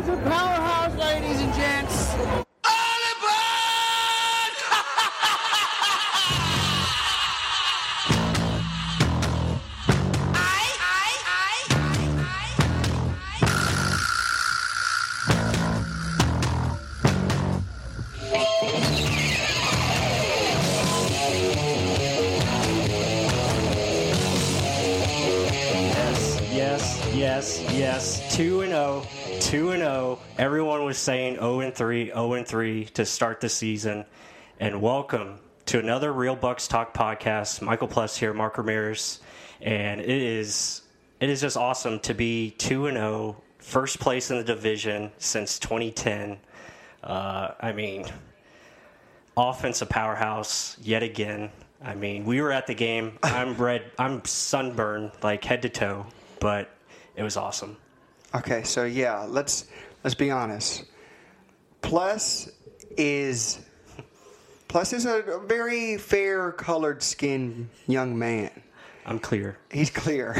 Offensive powerhouse, ladies and gents. Yes, yes, yes, yes. 2 and 0. 2 and 0. Everyone was saying 0 and 3, 0 and 3 to start the season. And welcome to another Real Bucs Talk podcast. Michael Plus here, Mark Ramirez, and it is it is just awesome to be 2 and 0, first place in the division since 2010. Uh, I mean, offensive powerhouse yet again. I mean, we were at the game. I'm red. I'm sunburned like head to toe, but it was awesome. Okay, so yeah, let's let's be honest. Plus is Plus is a very fair colored skinned young man. I'm clear. He's clear.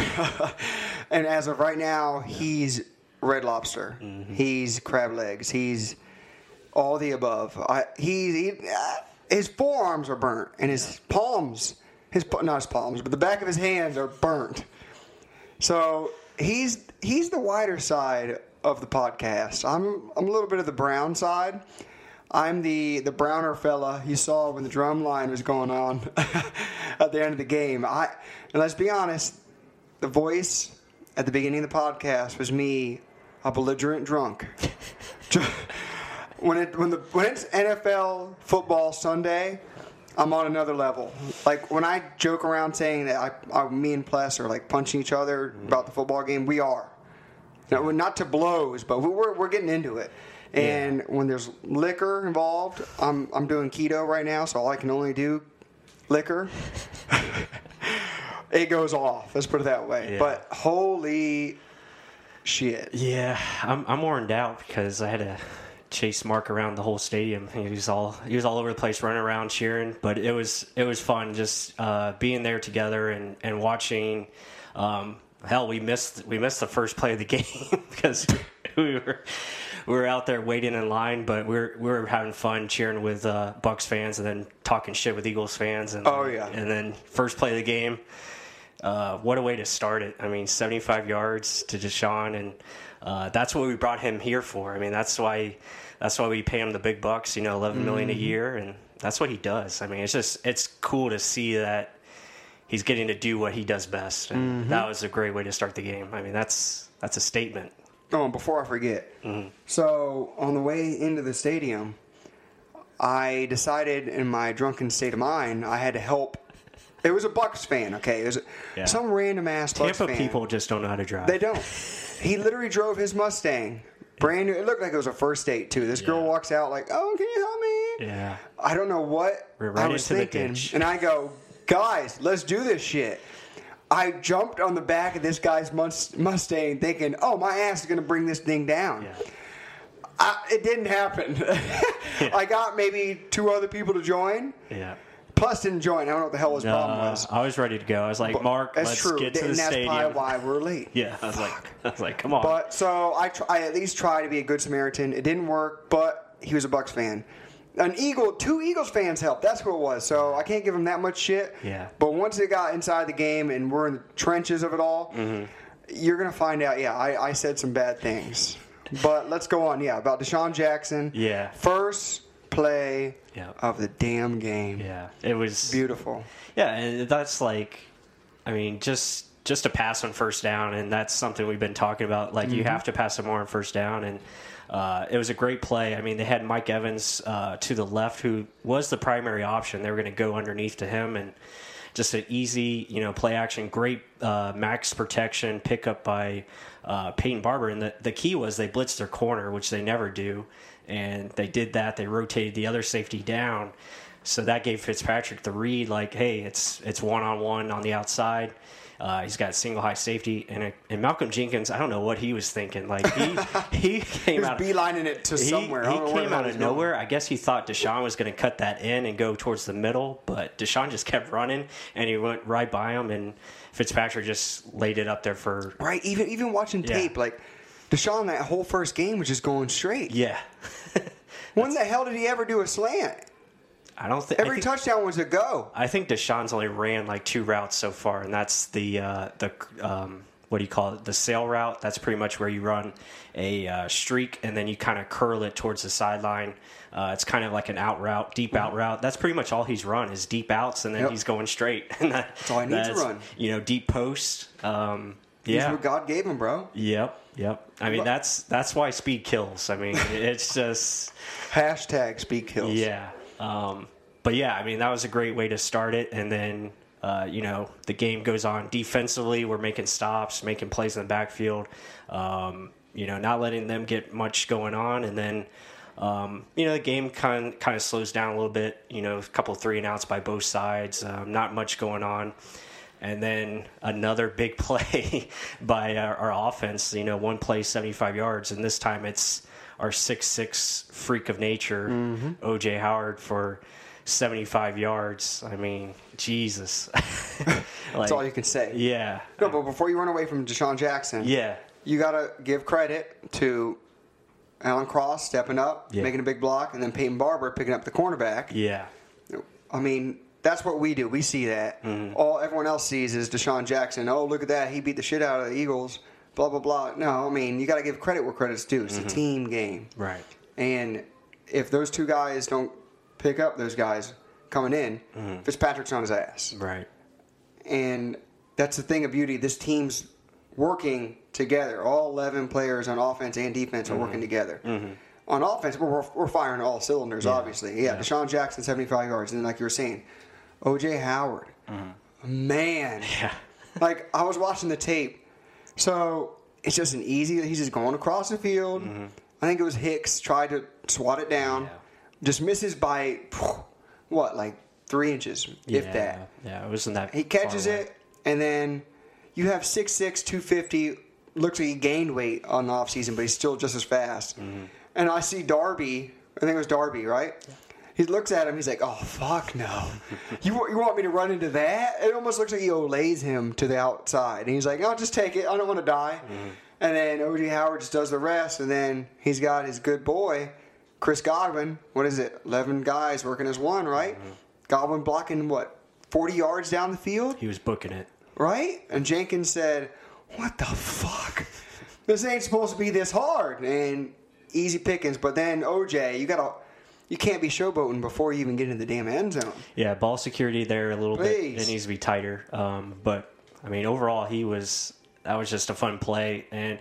and as of right now, he's red lobster. He's crab legs. He's all the above. I, he, he uh, his forearms are burnt, and his palms, his not his palms, but the back of his hands are burnt. So he's he's the whiter side of the podcast. I'm I'm a little bit of the brown side. I'm the the browner fella you saw when the drum line was going on at the end of the game. I and let's be honest, the voice at the beginning of the podcast was me, a belligerent drunk. when it when the when it's NFL football Sunday, I'm on another level. Like when I joke around saying that I, I me and Pless are like punching each other about the football game, we are. Now, we're not to blows, but we're we're getting into it. And when there's liquor involved, I'm I'm doing keto right now, so all I can only do liquor. it goes off. Let's put it that way. Yeah. But holy shit! Yeah, I'm I'm worn out because I had to chase Mark around the whole stadium. He was all he was all over the place, running around cheering. But it was it was fun just uh, being there together and and watching. Um, hell, we missed we missed the first play of the game because we were we were out there waiting in line, but we were we were having fun cheering with uh, Bucs fans and then talking shit with Eagles fans. And Oh, yeah. and then first play of the game. Uh, what a way to start it! I mean, 75 yards to DeSean, and uh, that's what we brought him here for. I mean, that's why that's why we pay him the big bucks. You know, 11 million a mm-hmm. year, and that's what he does. I mean, it's just it's cool to see that he's getting to do what he does best, and mm-hmm. that was a great way to start the game. I mean, that's that's a statement. Oh, and before I forget, mm-hmm. so on the way into the stadium, I decided in my drunken state of mind I had to help. It was a Bucs fan, okay? It was Yeah. some random ass Bucs Tampa fan. people just don't know how to drive. They don't. He literally drove his Mustang, brand new. It looked like it was a first date too. This girl Yeah. walks out like, "Oh, can you help me?" Yeah. I don't know what right I was thinking, and I go, "Guys, let's do this shit." I jumped on the back of this guy's Mus- Mustang, thinking, "Oh, my ass is gonna bring this thing down." Yeah. I, it didn't happen. I got maybe two other people to join. Yeah. Plus, didn't join. I don't know what the hell his problem Uh, was. I was ready to go. I was like, But Mark, that's let's true, get to the that's stadium. probably why we're late. Yeah, I was like, I was like, come on. But so I, tr- I at least try to be a good Samaritan. It didn't work, but he was a Bucs fan. An Eagle, two Eagles fans helped. That's who it was. So I can't give him that much shit. Yeah. But once it got inside the game and we're in the trenches of it all, Mm-hmm. you're gonna find out. Yeah, I, I said some bad things, but let's go on. Yeah, about DeSean Jackson. Yeah. First play Yeah. of the damn game. Yeah, it was Beautiful. Yeah, and that's like, I mean, just just a pass on first down, and that's something we've been talking about. Like, you have to pass it more on first down, and uh, it was a great play. I mean, they had Mike Evans uh, to the left, who was the primary option. They were going to go underneath to him, and just an easy, you know, play action, great uh, max protection pickup by uh, Peyton Barber. And the, the key was they blitzed their corner, which they never do. And they did that. They rotated the other safety down. So that gave Fitzpatrick the read, like, hey, it's it's one on one on the outside. Uh, he's got single high safety, and it, and Malcolm Jenkins, I don't know what he was thinking. Like he he came He out beelining it to he, somewhere. He don't know where the came out of going. nowhere. I guess he thought DeSean was going to cut that in and go towards the middle, but DeSean just kept running, and he went right by him, and Fitzpatrick just laid it up there for Right. Even even watching Yeah. tape, like DeSean, that whole first game was just going straight. yeah. When the hell did he ever do a slant? I don't think Every think, touchdown was a go. I think DeSean's only ran like two routes so far, and that's the uh, the um, what do you call it? The sail route. That's pretty much where you run a uh, streak and then you kind of curl it towards the sideline. Uh, it's kind of like an out route, deep out route. That's pretty much all he's run is deep outs, and then Yep. he's going straight. And that, that's all he needs to run. You know, deep post. Um, He's yeah. what God gave him, bro. Yep. Yep. I mean, that's that's why speed kills. I mean, it's just. Hashtag speed kills. Yeah. Um, but yeah, I mean, that was a great way to start it. And then, uh, you know, the game goes on defensively. We're making stops, making plays in the backfield, um, you know, not letting them get much going on. And then, um, you know, the game kind kind of slows down a little bit. You know, a couple three and outs by both sides, um, not much going on. And then another big play by our, our offense. You know, one play, 75 yards, and this time it's our six six freak of nature, mm-hmm. OJ Howard for 75 yards. I mean, Jesus. That's all you can say. Yeah. No, but before you run away from DeSean Jackson, Yeah. you got to give credit to Alan Cross stepping up, Yeah. making a big block, and then Peyton Barber picking up the cornerback. Yeah. I mean, that's what we do. We see that. Mm-hmm. All everyone else sees is DeSean Jackson. Oh, look at that. He beat the shit out of the Eagles. Blah, blah, blah. No, I mean, you got to give credit where credit's due. It's a team game. Mm-hmm. Right. And if those two guys don't pick up those guys coming in, Mm-hmm. Fitzpatrick's on his ass. Right. And that's the thing of beauty. This team's working together. All 11 players on offense and defense are Mm-hmm. working together. On offense, we're, we're firing all cylinders, obviously. Yeah, DeSean Jackson, 75 yards. And then, like you were saying, OJ Howard. Man. Mm-hmm. Yeah. Like, I was watching the tape. So it's just an easy, he's just going across the field. I think it was Hicks tried to swat it down. Mm-hmm. Yeah. Just misses by, what, like three inches, if that. Yeah. It wasn't that. He catches it, and then you have 6'6", 250. Looks like he gained weight on the offseason, but he's still just as fast. Mm-hmm. And I see Darby. I think it was Darby, right? He looks at him. He's like, "Oh fuck no! you you want me to run into that?" It almost looks like he olays him to the outside, and he's like, "I'll just take it. I don't want to die." Mm-hmm. And then OJ Howard just does the rest, and then he's got his good boy, Chris Godwin. What is it? Eleven guys working as one, right? Mm-hmm. Godwin blocking what? Forty yards down the field He was booking it. right? And Jenkins said, "What the fuck? This ain't supposed to be this hard." And easy pickings, but then OJ, you gotta, you can't be showboating before you even get into the damn end zone. Yeah, ball security there a little bit. It needs to be tighter. Um, but I mean, overall, he was that was just a fun play, and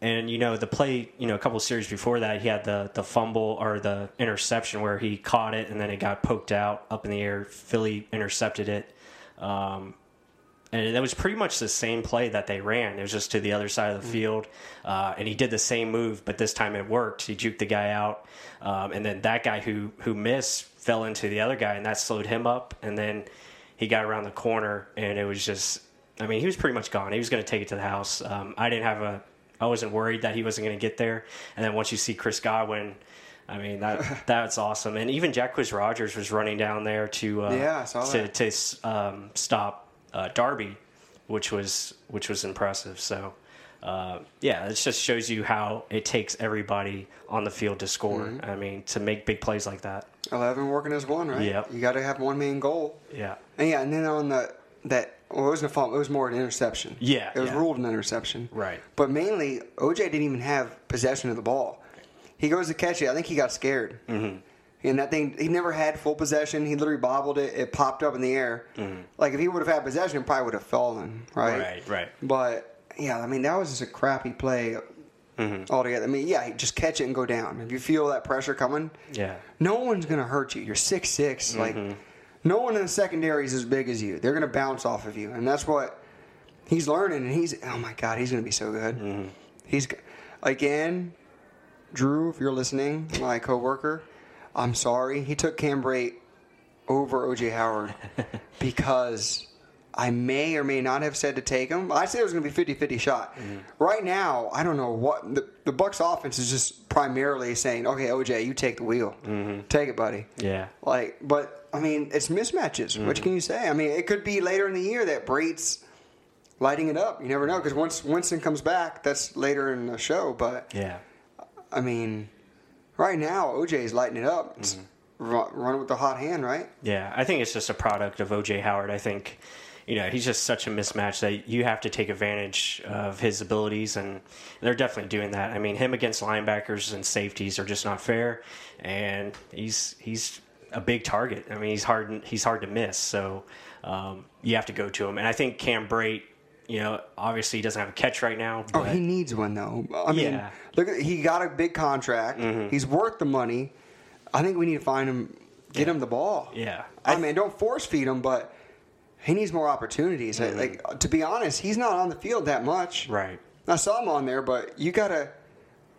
and you know the play, you know, a couple of series before that, he had the the fumble or the interception where he caught it and then it got poked out up in the air. Philly intercepted it. Um, and that was pretty much the same play that they ran. It was just to the other side of the field, uh, and he did the same move, but this time it worked. He juked the guy out, um, and then that guy who who missed fell into the other guy, and that slowed him up. And then he got around the corner, and it was just. I mean, he was pretty much gone. He was going to take it to the house. Um, I didn't have a. I wasn't worried that he wasn't going to get there. And then once you see Chris Godwin. I mean that that's awesome, and even Jacquizz Rogers was running down there to uh, Yeah, to, to um, stop uh, Darby, which was which was impressive. So, uh, yeah, it just shows you how it takes everybody on the field to score. Mm-hmm. I mean, to make big plays like that. Eleven working as one, right? Yep. You got to have one main goal. Yeah, And yeah, and then on the that Well, it wasn't a fumble. It was more an interception. Yeah, it was yeah. ruled an interception. Right. But mainly, OJ didn't even have possession of the ball. He goes to catch it. I think he got scared. Mm-hmm. And that thing, he never had full possession. He literally bobbled it. It popped up in the air. Mm-hmm. Like if he would have had possession, it probably would have fallen. Right. Right, right. But yeah, I mean that was just a crappy play mm-hmm. altogether. I mean, yeah, just catch it and go down. If you feel that pressure coming, Yeah. no one's gonna hurt you. You're six six. Mm-hmm. Like no one in the secondary is as big as you. They're gonna bounce off of you, and that's what he's learning. And he's oh my god, he's gonna be so good. He's again, Drew. If you're listening, my coworker, I'm sorry. He took Cam Brate over OJ Howard because. I may or may not have said to take him. I said it was going to be 50-50 shot. Mm-hmm. Right now, I don't know what the, the Bucs offense is just primarily saying, "Okay, OJ, you take the wheel. Mm-hmm. Take it, buddy." Yeah. Like, but I mean, it's mismatches. What mm-hmm. can you say? I mean, it could be later in the year that Brate's lighting it up. You never know because once Winston comes back, that's later in the show. But Yeah. I mean, right now OJ is lighting it up. It's run, run with the hot hand, right? Yeah, I think it's just a product of OJ Howard. I think, you know, he's just such a mismatch that you have to take advantage of his abilities, and they're definitely doing that. I mean, him against linebackers and safeties are just not fair, and he's he's a big target. I mean, he's hard he's hard to miss, so um, you have to go to him. And I think Cam Brate, you know, obviously he doesn't have a catch right now, Oh, he needs one though. I mean, Yeah. look, at, he got a big contract. Mm-hmm. He's worth the money. I think we need to find him, get him the ball. Yeah. I, mean, don't force feed him, but he needs more opportunities. Mm-hmm. Like to be honest, he's not on the field that much. right. I saw him on there, but you gotta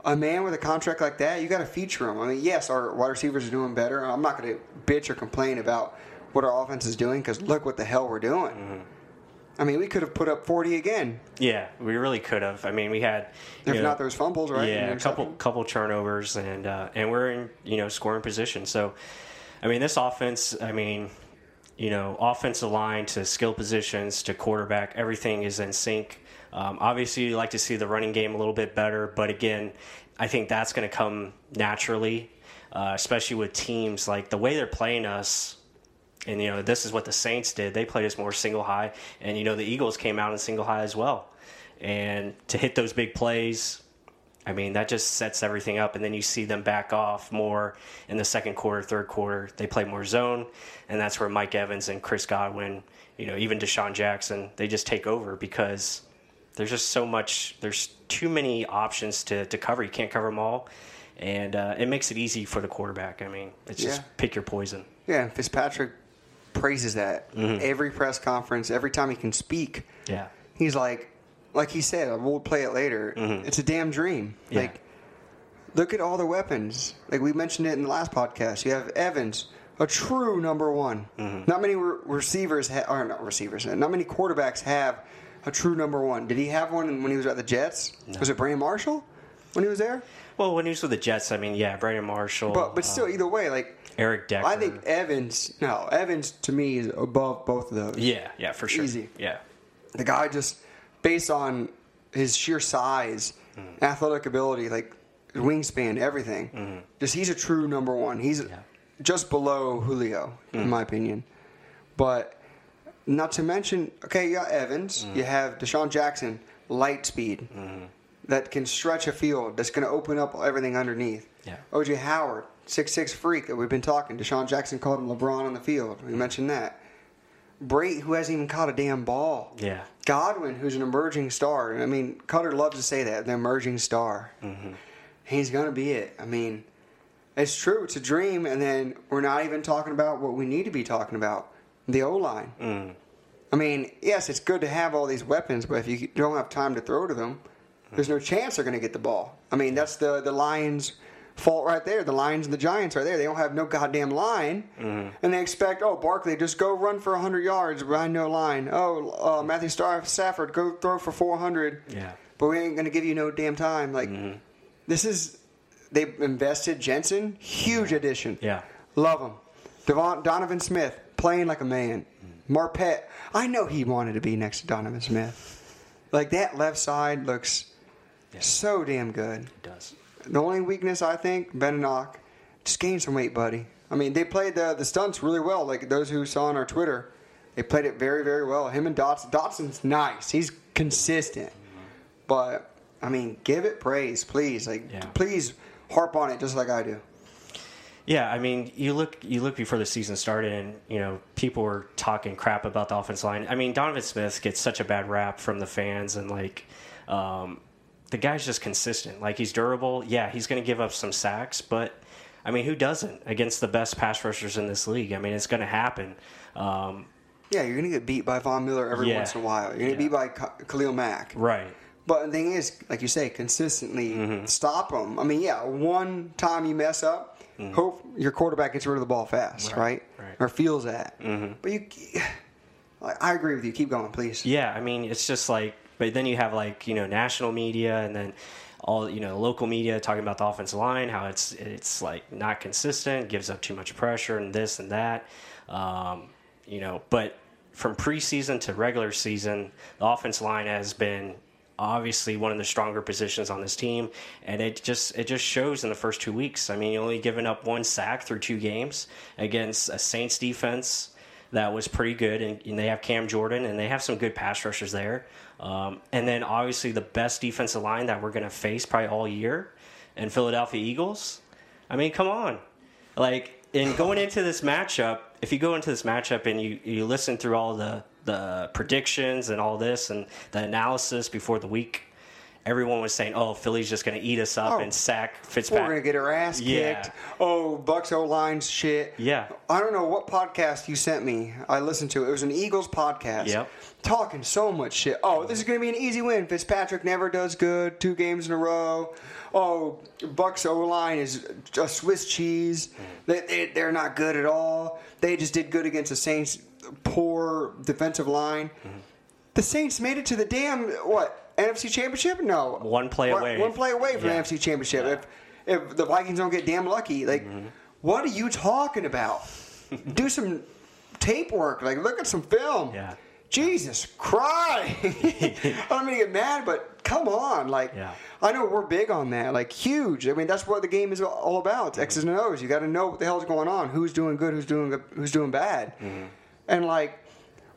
a man with a contract like that, you gotta feature him. I mean, yes, our wide receivers are doing better. I'm not gonna bitch or complain about what our offense is doing because look what the hell we're doing. Mm-hmm. I mean, we could have put up 40 again Yeah, we really could have. I mean, we had if know, not those fumbles, right? Yeah, a couple couple turnovers, and uh, and we're in you know scoring position. So, I mean, this offense. I mean, you know, offensive line to skill positions to quarterback, everything is in sync. Um, obviously, you like to see the running game a little bit better, but again, I think that's going to come naturally, uh, especially with teams like the way they're playing us. And you know, this is what the Saints did. They played us more single high, and you know, the Eagles came out in single high as well. And to hit those big plays, I mean, that just sets everything up. And then you see them back off more in the second quarter, third quarter. They play more zone, and that's where Mike Evans and Chris Godwin, you know, even DeSean Jackson, they just take over because there's just so much. There's too many options to to cover. You can't cover them all, and uh, it makes it easy for the quarterback. I mean, it's just pick your poison. Yeah, Fitzpatrick praises that mm-hmm. every press conference, every time he can speak. Yeah. He's like, like he said, we'll play it later. Mm-hmm. It's a damn dream. Yeah. Like, look at all the weapons. Like we mentioned it in the last podcast. You have Evans, a true number one. Mm-hmm. Not many re- receivers, ha- or not receivers, not many quarterbacks have a true number one. Did he have one when he was at the Jets? Was it Brandon Marshall when he was there? Well, when he was with the Jets, I mean, yeah, Brandon Marshall, But but still, um, either way, like Eric Decker. I think Evans. No, Evans to me is above both of those. Yeah, yeah, for sure. Easy. Yeah. the guy just based on his sheer size, mm. athletic ability, like wingspan, everything. Mm-hmm. Just he's a true number one. He's just below Julio, in mm. my opinion. But not to mention, okay, you got Evans, mm. you have DeSean Jackson, light speed mm-hmm. that can stretch a field. That's going to open up everything underneath. Yeah. OJ Howard, six six freak that we've been talking. DeSean Jackson called him LeBron on the field. We mentioned that. Brate, who hasn't even caught a damn ball. Yeah. Godwin, who's an emerging star. I mean, Koetter loves to say that, the emerging star. Mm-hmm. He's going to be it. I mean, it's true. It's a dream, and then we're not even talking about what we need to be talking about the O line. Mm. I mean, yes, it's good to have all these weapons, but if you don't have time to throw to them, there's no chance they're going to get the ball. I mean, that's the, the Lions' fault right there. The Lions and the Giants are there. They don't have no goddamn line, mm-hmm. and they expect, oh, Barkley, just go run for 100 yards behind no line. Oh, uh, Matthew Star- Stafford, go throw for 400. Yeah. But we ain't going to give you no damn time. Like, mm-hmm. this is, they've invested Jensen, huge addition. Yeah. Love him. Devon, Donovan Smith playing like a man. Mm-hmm. Marpet, I know he wanted to be next to Donovan Smith. Like that left side looks so damn good. It does. The only weakness I think, Benenoch, just gain some weight, buddy. I mean, they played the the stunts really well. Like those who saw on our Twitter, They played it very, very well. Him and Dotson. Dotson's nice. He's consistent. But I mean, give it praise, please. Like, Yeah. please harp on it just like I do. Yeah, I mean, you look you look before the season started, and you know people were talking crap about the offensive line. I mean, Donovan Smith gets such a bad rap from the fans, and like um, the guy's just consistent. Like he's durable. Yeah, he's going to give up some sacks, but I mean, who doesn't against the best pass rushers in this league? I mean, it's going to happen. Um, Yeah, you're gonna get beat by Von Miller every Yeah. once in a while. You're gonna Yeah. be by Khalil Mack. right. But the thing is, like you say, consistently Mm-hmm. stop them. I mean, yeah, one time you mess up, hope your quarterback gets rid of the ball fast, right? Mm-hmm. right. Or feels that. But you, like, I agree with you. Keep going, please. Yeah, I mean, it's just like, but then you have like you know national media and then all you know local media talking about the offensive line, how it's it's like not consistent, gives up too much pressure, and this and that. Um, you know, but from preseason to regular season, the offensive line has been obviously one of the stronger positions on this team, and it just it just shows in the first two weeks. I mean, you only given up one sack through two games against a Saints defense that was pretty good, and, and they have Cam Jordan, and they have some good pass rushers there. Um, and then obviously the best defensive line that we're going to face probably all year, and Philadelphia Eagles. I mean, come on, like in going into this matchup, if you go into this matchup and you you listen through all the the predictions and all this and the analysis before the week. Everyone was saying, "Oh, Philly's just going to eat us up Oh. and sack Fitzpatrick. We're gonna get our ass Yeah. kicked. Oh, Bucs O line's shit. Yeah. I don't know what podcast you sent me. I listened to it. It was an Eagles podcast. Yep. Talking so much shit. Oh, this is gonna be an easy win. Fitzpatrick never does good. Two games in a row. Oh, Bucs O line is a Swiss cheese. They, they they're not good at all. They just did good against the Saints' poor defensive line. Mm-hmm. The Saints made it to the damn what NFC Championship? No, One play One- away. One play away from Yeah. the NFC Championship. Yeah. If if the Vikings don't get damn lucky, like, what are you talking about? Do some tape work. Like, look at some film. Yeah. Jesus Christ! I don't mean to get mad, but come on. Like, Yeah. I know we're big on that. Like, huge. I mean, that's what the game is all about. It's X's and O's. You got to know what the hell's going on. Who's doing good? Who's doing who's doing bad? Mm-hmm. And like,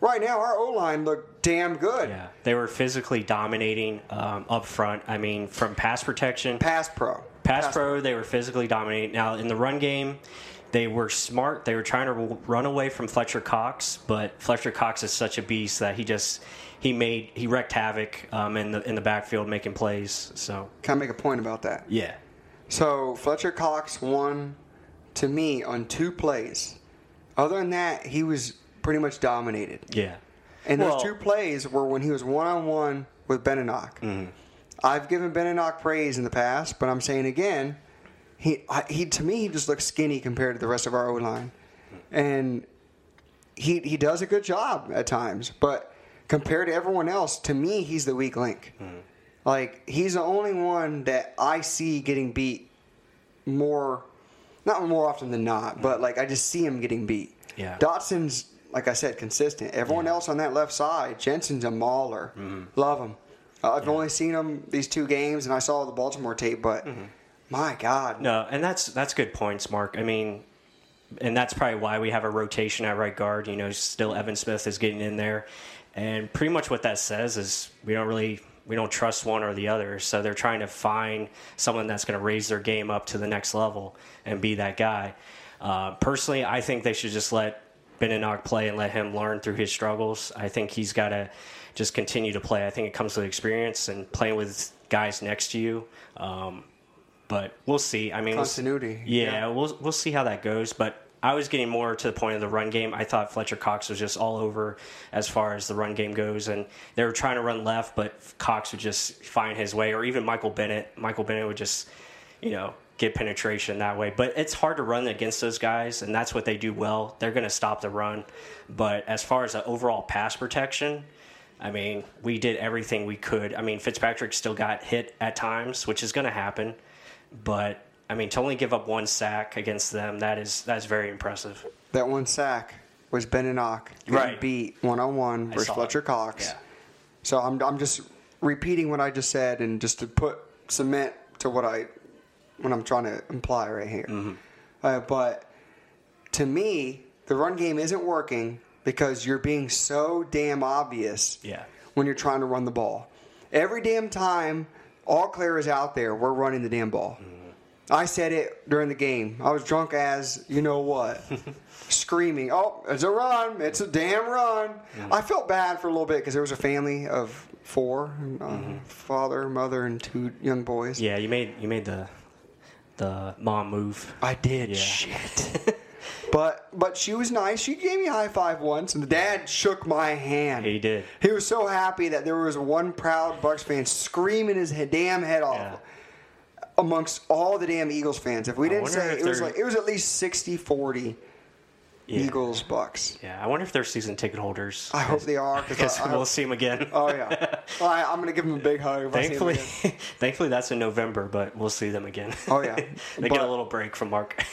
right now, our O line looked damn good. Yeah, they were physically dominating um, up front. I mean, from pass protection, Pass pro. pass pro, they were physically dominating. Now in the run game, they were smart. They were trying to run away from Fletcher Cox, but Fletcher Cox is such a beast that he just he made he wrecked havoc um, in the in the backfield making plays. So Can I make a point about that? yeah, So Fletcher Cox won to me on two plays. Other than that, he was pretty much dominated. yeah, And Well- those two plays were when he was one on one with Benenoch. Mm-hmm. I've given Benenoch praise in the past, but I'm saying again, he I, he to me he just looks skinny compared to the rest of our O line, and he he does a good job at times, but compared to everyone else, to me he's the weak link. Mm-hmm. Like he's the only one that I see getting beat more, not more often than not, but like I just see him getting beat. Yeah. Dotson's like I said, consistent. Everyone else on that left side, Jensen's a mauler. Love him. Uh, I've only seen him these two games, and I saw the Baltimore tape, but my God, No, and that's that's good points, Mark. I mean, and that's probably why we have a rotation at right guard. You know, still Evan Smith is getting in there, and pretty much what that says is we don't really we don't trust one or the other. So they're trying to find someone that's going to raise their game up to the next level and be that guy. Uh, personally, I think they should just let Benenoch play and let him learn through his struggles. I think he's got to just continue to play. I think it comes with experience and playing with guys next to you. Um, but we'll see. I mean, we'll Continuity, yeah, yeah. we'll we'll see how that goes. But I was getting more to the point of the run game. I thought Fletcher Cox was just all over as far as the run game goes, and they were trying to run left, but Cox would just find his way, or even Michael Bennett. Michael Bennett would just, you know, get penetration that way. But it's hard to run against those guys, and that's what they do well. They're going to stop the run. But as far as the overall pass protection, I mean, we did everything we could. I mean, Fitzpatrick still got hit at times, which is going to happen. But I mean, to only give up one sack against them, that is that's very impressive. that one sack was Benenoch getting Right. beat one on one versus Fletcher it. Cox. Yeah. So I'm I'm just repeating what I just said, and just to put cement to what I what I'm trying to imply right here. Mm-hmm. Uh, but to me, the run game isn't working because you're being so damn obvious Yeah. when you're trying to run the ball. Every damn time All Clear is out there, we're running the damn ball. I said it during the game. I was drunk as you know what, screaming, "Oh, it's a run! It's a damn run!" I felt bad for a little bit because there was a family of four, uh, father, mother, and two young boys. Yeah, you made you made the the mom move. I did. Yeah. Shit. but but she was nice. She gave me a high five once, and the dad shook my hand. He did. He was so happy that there was one proud Bucs fan screaming his damn head off Yeah. amongst all the damn Eagles fans. If we didn't say it was like it was at least 60-40 Yeah. Eagles Bucs. Yeah, I wonder if they're season ticket holders. I hope they are because I, I we'll hope- see them again. Oh yeah, Well, I, I'm gonna give them a big hug. If I see 'em Thankfully, thankfully that's in November, but we'll see them again. Oh, yeah. they get a little break from Mark.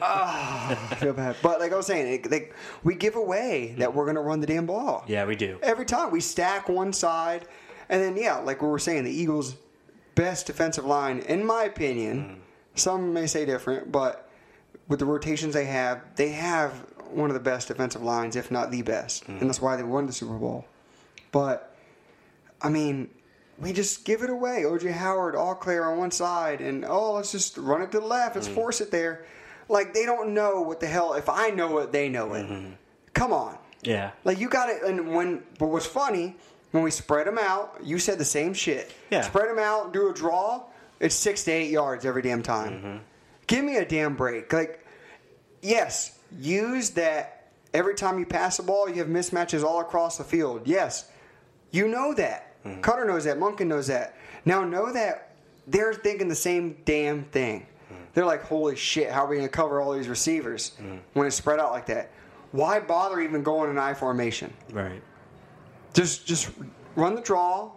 Ah, I feel bad. But like I was saying, it, they, we give away that mm-hmm. we're gonna run the damn ball. yeah, we do. every time we stack one side and then yeah like we were saying the eagles best defensive line in my opinion mm-hmm. some may say different but with the rotations they have they have one of the best defensive lines if not the best. And mm. that's why they won the super bowl. But i mean we just give it away. Oj howard all clear on one side and oh let's just run it to the left. Let's mm. force it there. Like they don't know what the hell if i know it they know it. Mm-hmm. Come on. Yeah. like you got it, and when but what's funny when we spread them out, you said the same shit. Yeah. Spread them out, do a draw. It's six to eight yards every damn time. Mm-hmm. Give me a damn break. Like, yes, use that every time you pass the ball, you have mismatches all across the field. Yes, you know that. Mm-hmm. Koetter knows that. Monken knows that. Now know that they're thinking the same damn thing. Mm-hmm. They're like, holy shit, how are we going to cover all these receivers Mm-hmm. when it's spread out like that? Why bother even going in I formation? Right. Just just run the draw.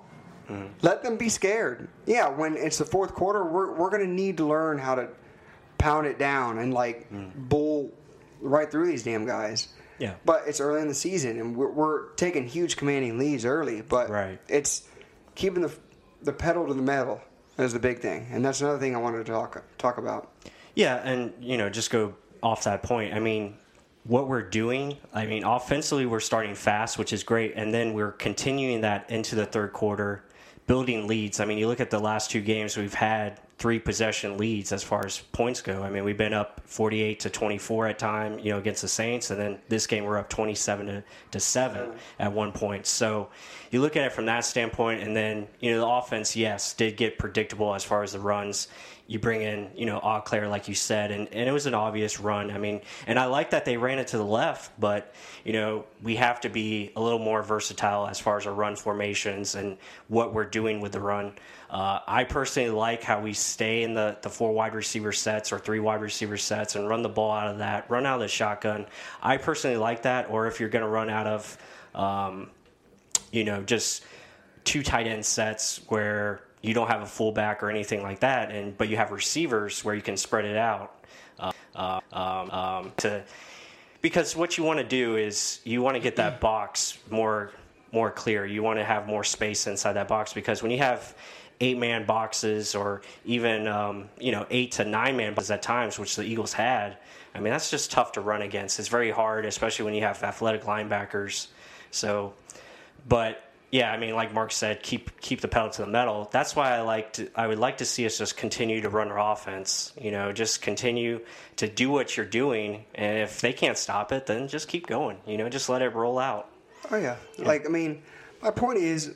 Mm-hmm. Let them be scared. Yeah, when it's the fourth quarter, we're we're gonna need to learn how to pound it down and like Mm. bull right through these damn guys. Yeah. But it's early in the season, and we're, we're taking huge commanding leads early. But Right. it's keeping the the pedal to the metal is the big thing, and that's another thing I wanted to talk talk about. Yeah, and you know, just go off that point. I mean, what we're doing, I mean, offensively we're starting fast, which is great, and then we're continuing that into the third quarter, building leads. I mean, you look at the last two games we've had three possession leads as far as points go. I mean, we've been up 48 to 24 at time, you know, against the Saints, and then this game we're up 27 to, to 7 at one point. So, you look at it from that standpoint, and then, you know, the offense, yes, did get predictable as far as the runs you bring in, you know, Eau like you said, and, and it was an obvious run. I mean, and I like that they ran it to the left, but, you know, we have to be a little more versatile as far as our run formations and what we're doing with the run. Uh, I personally like how we stay in the, the four wide receiver sets or three wide receiver sets and run the ball out of that, run out of the shotgun. I personally like that, or if you're going to run out of, um, you know, just two tight end sets where you don't have a fullback or anything like that, and but you have receivers where you can spread it out uh, uh, um, um, to because what you want to do is you want to get that box more more clear. You want to have more space inside that box because when you have eight man boxes or even um, you know eight to nine man boxes at times, which the Eagles had, I mean that's just tough to run against. It's very hard, especially when you have athletic linebackers. So, but yeah, I mean, like Mark said, keep keep the pedal to the metal. That's why I like to. I would like to see us just continue to run our offense. You know, just continue to do what you're doing, and if they can't stop it, then just keep going. You know, just let it roll out. Oh yeah. Like I mean, my point is,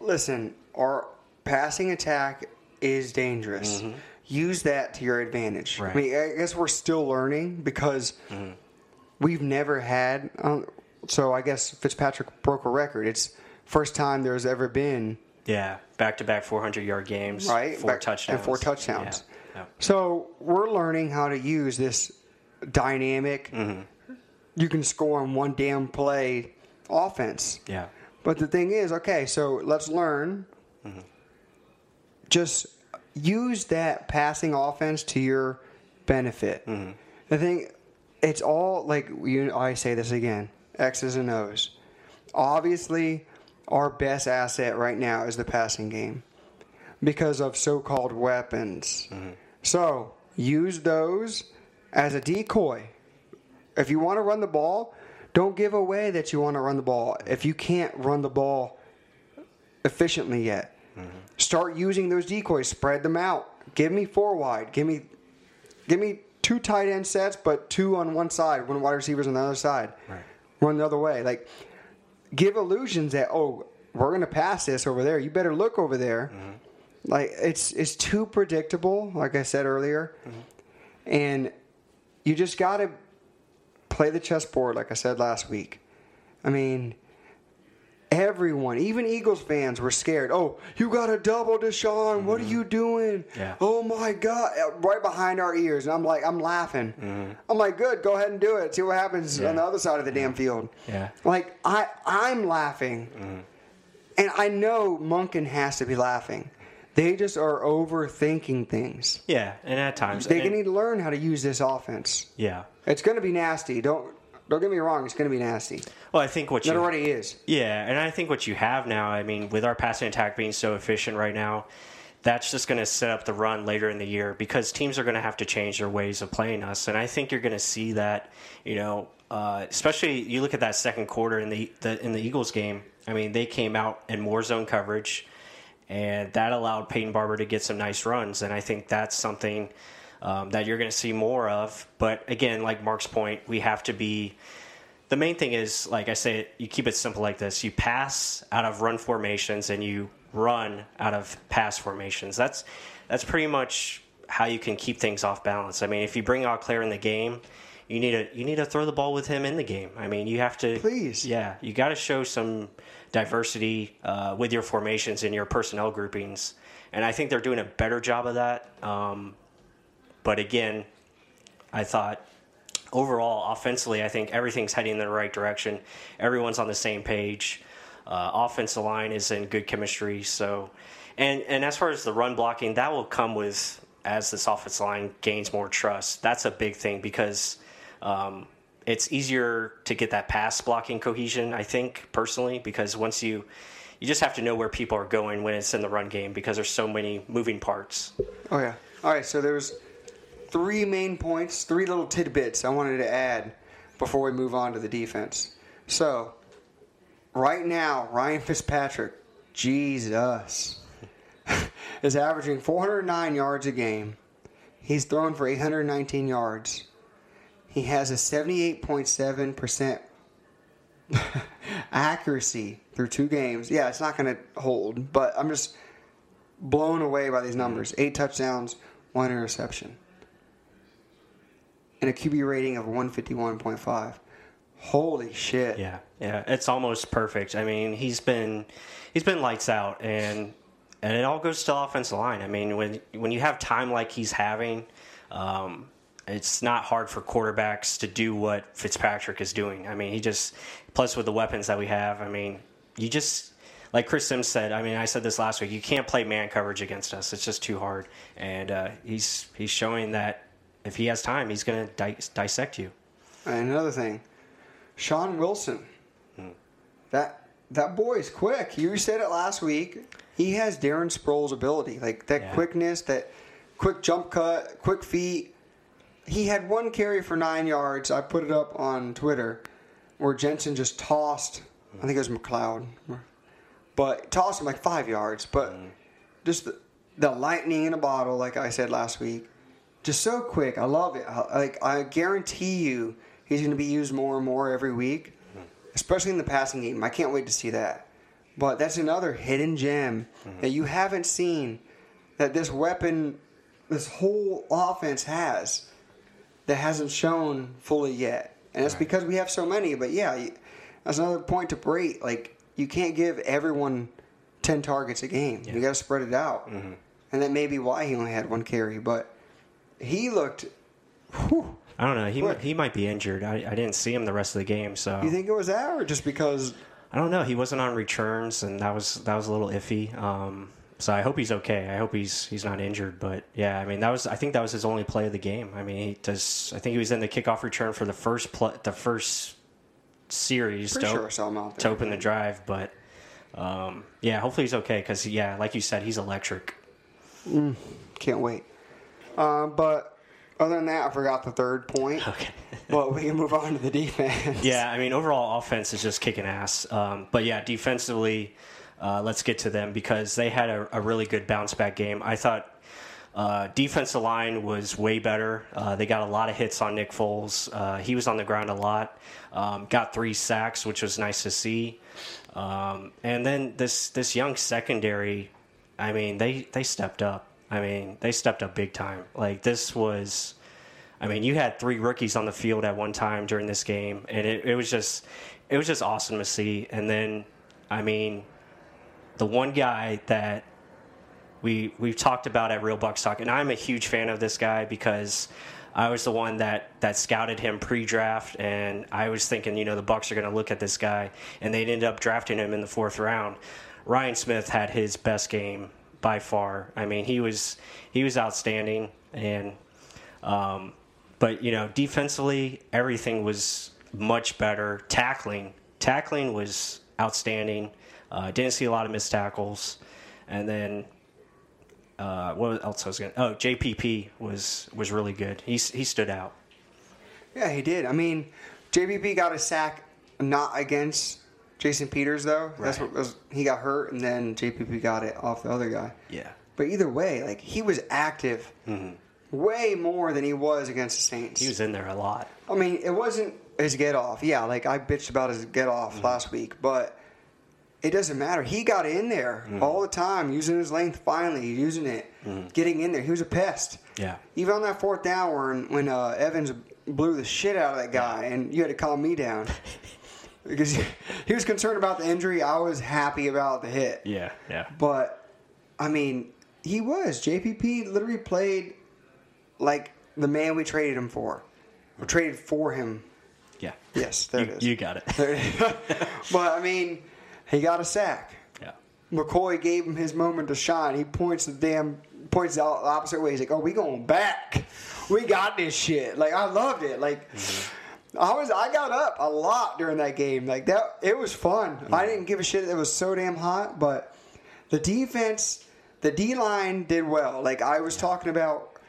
listen, our passing attack is dangerous. Mm-hmm. Use that to your advantage. Right. I mean, I guess we're still learning because mm-hmm. we've never had. Um, so I guess Fitzpatrick broke a record. It's first time there's ever been Yeah, back to back 400 yard games, right Four Back- touchdowns, and four touchdowns. Yeah, yeah. So we're learning how to use this dynamic. Mm-hmm. You can score on one damn play offense. yeah. But the thing is, okay, so let's learn. Just use that passing offense to your benefit. Mm-hmm. The thing, it's all like you. I say this again: X's and O's. Obviously, our best asset right now is the passing game because of so-called weapons. Mm-hmm. So use those as a decoy. If you want to run the ball, Don't give away that you want to run the ball if you can't run the ball efficiently yet. Start using those decoys. Spread them out. Give me four wide. Give me, give me two tight end sets, but two on one side, one wide receivers on the other side. Right. Run the other way. Like, give illusions that oh, we're gonna pass this over there. You better look over there. Mm-hmm. Like it's it's too predictable. Like I said earlier, mm-hmm. and you just got to play the chessboard. Like I said last week. I mean, everyone, even Eagles fans, were scared. Oh, you got a double, DeSean. What are mm-hmm. you doing? Yeah. Oh my God! Uh, Right behind our ears, and I'm like, I'm laughing. Mm-hmm. I'm like, good. Go ahead and do it. See what happens Yeah. on the other side of the damn field. Yeah. Like I, I'm laughing, mm-hmm. and I know Monken has to be laughing. They just are overthinking things. Yeah, and at times, They and- need to learn how to use this offense. yeah. It's going to be nasty. Don't don't get me wrong. It's going to be nasty. Well, I think what It you already is. Yeah, and I think what you have now, I mean, with our passing attack being so efficient right now, that's just going to set up the run later in the year because teams are going to have to change their ways of playing us, and I think you're going to see that, you know, uh, especially you look at that second quarter in the, the in the Eagles game. I mean, they came out in more zone coverage, and that allowed Peyton Barber to get some nice runs, and I think that's something. Um, that you're going to see more of, but again, like Mark's point, we have to be the main thing is, like I say, you keep it simple like this: you pass out of run formations and you run out of pass formations. That's that's pretty much how you can keep things off balance. I mean, if you bring out Claire in the game, you need to you need to throw the ball with him in the game. I mean, you have to Please. yeah, you got to show some diversity uh, with your formations and your personnel groupings, and I think they're doing a better job of that. Um, but again, I thought overall, offensively, I think everything's heading in the right direction. Everyone's on the same page. Uh, offensive line is in good chemistry. So, and and as far as the run blocking, that will come with as this offensive line gains more trust. That's a big thing because. Um, it's easier to get that pass blocking cohesion, I think personally, because once you you just have to know where people are going when it's in the run game because there's so many moving parts. Oh yeah. All right. So there's three main points, three little tidbits I wanted to add before we move on to the defense. So right now, Ryan Fitzpatrick, Jesus, is averaging 409 yards a game. He's thrown for 819 yards. He has a 78.7% accuracy through two games. Yeah, it's not going to hold, but I'm just blown away by these numbers. Eight touchdowns, one interception, and a QB rating of 151.5. Holy shit! Yeah, yeah, it's almost perfect. I mean, he's been he's been lights out, and and it all goes to offensive line. I mean, when when you have time like he's having, um, it's not hard for quarterbacks to do what Fitzpatrick is doing. I mean, he just plus with the weapons that we have. I mean, you just like Chris Sims said. I mean, I said this last week. You can't play man coverage against us. It's just too hard, and uh, he's he's showing that if he has time, he's going to di- dissect you. And another thing, Shaun Wilson. That that boy is quick. You said it last week. He has Darren Sproles' ability, like that Yeah. quickness, that quick jump cut, quick feet. He had one carry for nine yards. I put it up on Twitter, where Jensen just tossed. I think it was McLeod, but tossed him like five yards. But mm. just the, the lightning in a bottle, like I said last week, just so quick. I love it. I- Like I guarantee you, he's going to be used more and more every week, mm-hmm. especially in the passing game. I can't wait to see that. But that's another hidden gem mm-hmm. that you haven't seen that this weapon, this whole offense has that hasn't shown fully yet. And it's because we have so many. But yeah, that's another point to break. Like you can't give everyone ten targets a game. You got to spread it out, mm-hmm. and that may be why he only had one carry. But he looked. Whew, I don't know. He What? he might be injured. I, I didn't see him the rest of the game, so you think it was that, or just because? I don't know. He wasn't on returns, and that was that was a little iffy. Um, so I hope he's okay. I hope he's he's not injured. But yeah, I mean that was I think that was his only play of the game. I mean he does. I think he was in the kickoff return for the first pl- the first series Pretty to, sure saw him out to there. open the drive. But um, yeah, hopefully he's okay because yeah, like you said, he's electric. Can't wait. Uh, but Other than that, I forgot the third point. Okay. but we can move on to the defense. Yeah, I mean, overall offense is just kicking ass. Um, but yeah, defensively, uh, let's get to them because they had a, a really good bounce back game. I thought uh, defensive line was way better. Uh, they got a lot of hits on Nick Foles. Uh, he was on the ground a lot. Um, got three sacks, which was nice to see. Um, and then this this young secondary, I mean, they they stepped up. I mean, they stepped up big time. Like this was. I mean, you had three rookies on the field at one time during this game, and it, it was just, it was just awesome to see. And then, I mean, the one guy that we we've talked about at Real Bucs Talk, and I'm a huge fan of this guy because I was the one that that scouted him pre-draft, and I was thinking, you know, the Bucs are going to look at this guy, and they ended up drafting him in the fourth round. Ryan Smith had his best game by far. I mean, he was he was outstanding, and um, but you know, defensively, everything was much better. Tackling, tackling was outstanding. Uh, didn't see a lot of missed tackles, and then uh, what else I was going? Oh, JPP was was really good. He he stood out. Yeah, he did. I mean, JPP got a sack not against Jason Peters though. That's what was he got hurt, and then JPP got it off the other guy. Yeah. But either way, like he was active way more than he was against the Saints. Mm-hmm. He was in there a lot. I mean, it wasn't his get off. Yeah, like I bitched about his get off Mm-hmm. last week, but it doesn't matter. He got in there Mm-hmm. all the time, using his length. Finally, using it, getting in there. He was a pest. Yeah. Even on that fourth down, when when uh, Evans blew the shit out of that guy, and you had to calm me down because he was concerned about the injury. I was happy about the hit. Yeah, yeah. But I mean, he was JPP. Literally played like the man we traded him for. We traded for him. Yeah. Yes, there you, it is. You got it. But I mean, he got a sack. yeah. McCoy gave him his moment to shine. He points the damn points the opposite way. He's like, "Oh, we going back. We got this shit." Like I loved it. Like mm-hmm. I was, I got up a lot during that game. Like that, it was fun. I didn't give a shit. It was so damn hot, but the defense, the D line did well. Like I was talking about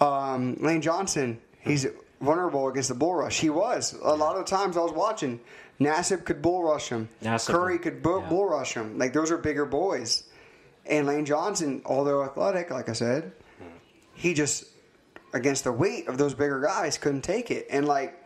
um, Lane Johnson. He's vulnerable against the bull rush. He was a lot of times I was watching. Nassib could bull rush him. Nassib Curry could bull, yeah. bull rush him. Like those are bigger boys. And Lane Johnson, although athletic, like I said, he just against the weight of those bigger guys couldn't take it. And like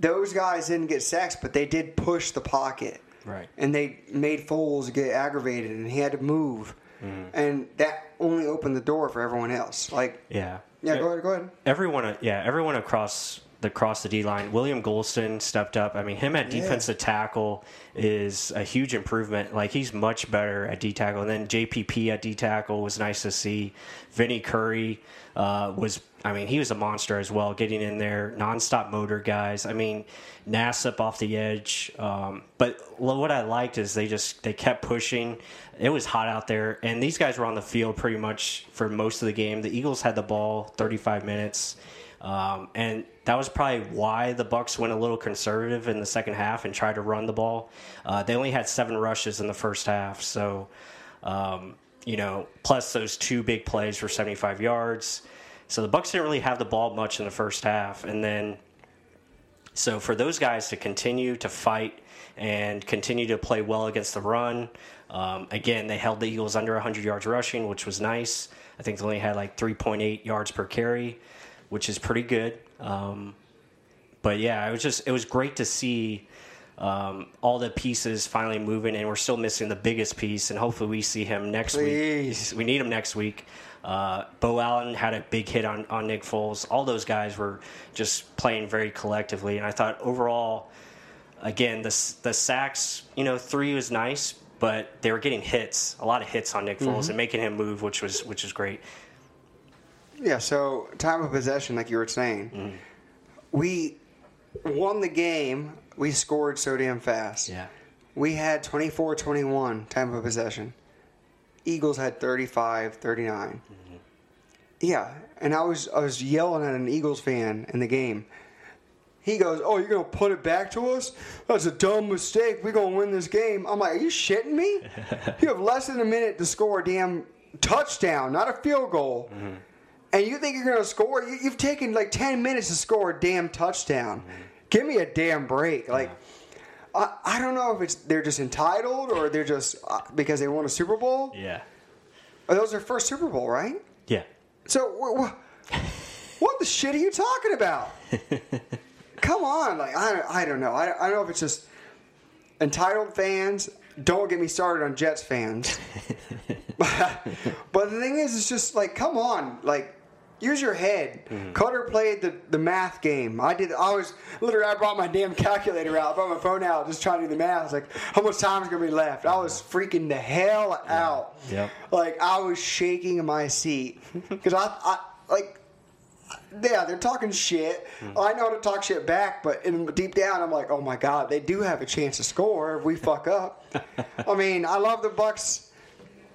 those guys didn't get sacks, but they did push the pocket. Right. And they made Foles get aggravated, and he had to move. Mm-hmm. And that only opened the door for everyone else. Like, Yeah. yeah, go ahead, go ahead. Everyone, yeah, everyone across the across the D line. William Gholston stepped up. I mean, him at Yeah. defensive tackle is a huge improvement. Like he's much better at D tackle. And then JPP at D tackle was nice to see. Vinny Curry uh, was, I mean, he was a monster as well, getting in there, nonstop motor guys. I mean, Nassib off the edge. Um, but what I liked is they just they kept pushing. It was hot out there, and these guys were on the field pretty much for most of the game. The Eagles had the ball 35 minutes. Um, and that was probably why the Bucs went a little conservative in the second half and tried to run the ball. Uh, they only had seven rushes in the first half, so um, you know, plus those two big plays for 75 yards. So the Bucs didn't really have the ball much in the first half, and then so for those guys to continue to fight and continue to play well against the run, um, again they held the Eagles under 100 yards rushing, which was nice. I think they only had like 3.8 yards per carry, which is pretty good. Um, but yeah, it was just it was great to see um, all the pieces finally moving, and we're still missing the biggest piece, and hopefully we see him next Please. week. We need him next week. Uh, Beau Allen had a big hit on, on Nick Foles. All those guys were just playing very collectively, and I thought overall, again, the the sacks, you know, three was nice, but they were getting hits, a lot of hits on Nick Foles, and making him move, which was which was great. Yeah, so time of possession, like you were saying, Mm-hmm. we won the game. We scored so damn fast. Yeah. We had 24 21 time of possession. Eagles had 35 39. Mm-hmm. Yeah, and I was I was yelling at an Eagles fan in the game. He goes, "Oh, you're gonna put it back to us? That's a dumb mistake. We're gonna win this game." I'm like, "Are you shitting me? you have less than a minute to score a damn touchdown, not a field goal." Mm-hmm. and you think you're going to score. You, you've taken like 10 minutes to score a damn touchdown. Mm-hmm. Give me a damn break. Like, I, I don't know if it's they're just entitled or they're just uh, because they won a Super Bowl. Yeah. Or that was their first Super Bowl, right? Yeah. So, wh- wh- what the shit are you talking about? Come on, like I, don't- I don't know. I, I don't know if it's just entitled fans. Don't get me started on Jets fans. but the thing is, it's just like, come on, like. Use your head. Mm-hmm. Koetter played the, the math game. I did. I was literally. I brought my damn calculator out. I brought my phone out, just trying to do the math. I was like, how much time is gonna be left? I was freaking the hell out. Yep. Like I was shaking in my seat because I, I like yeah, they're talking shit. Mm-hmm. I know how to talk shit back, but in deep down, I'm like, oh my god, they do have a chance to score if we fuck up. I mean, I love the Bucs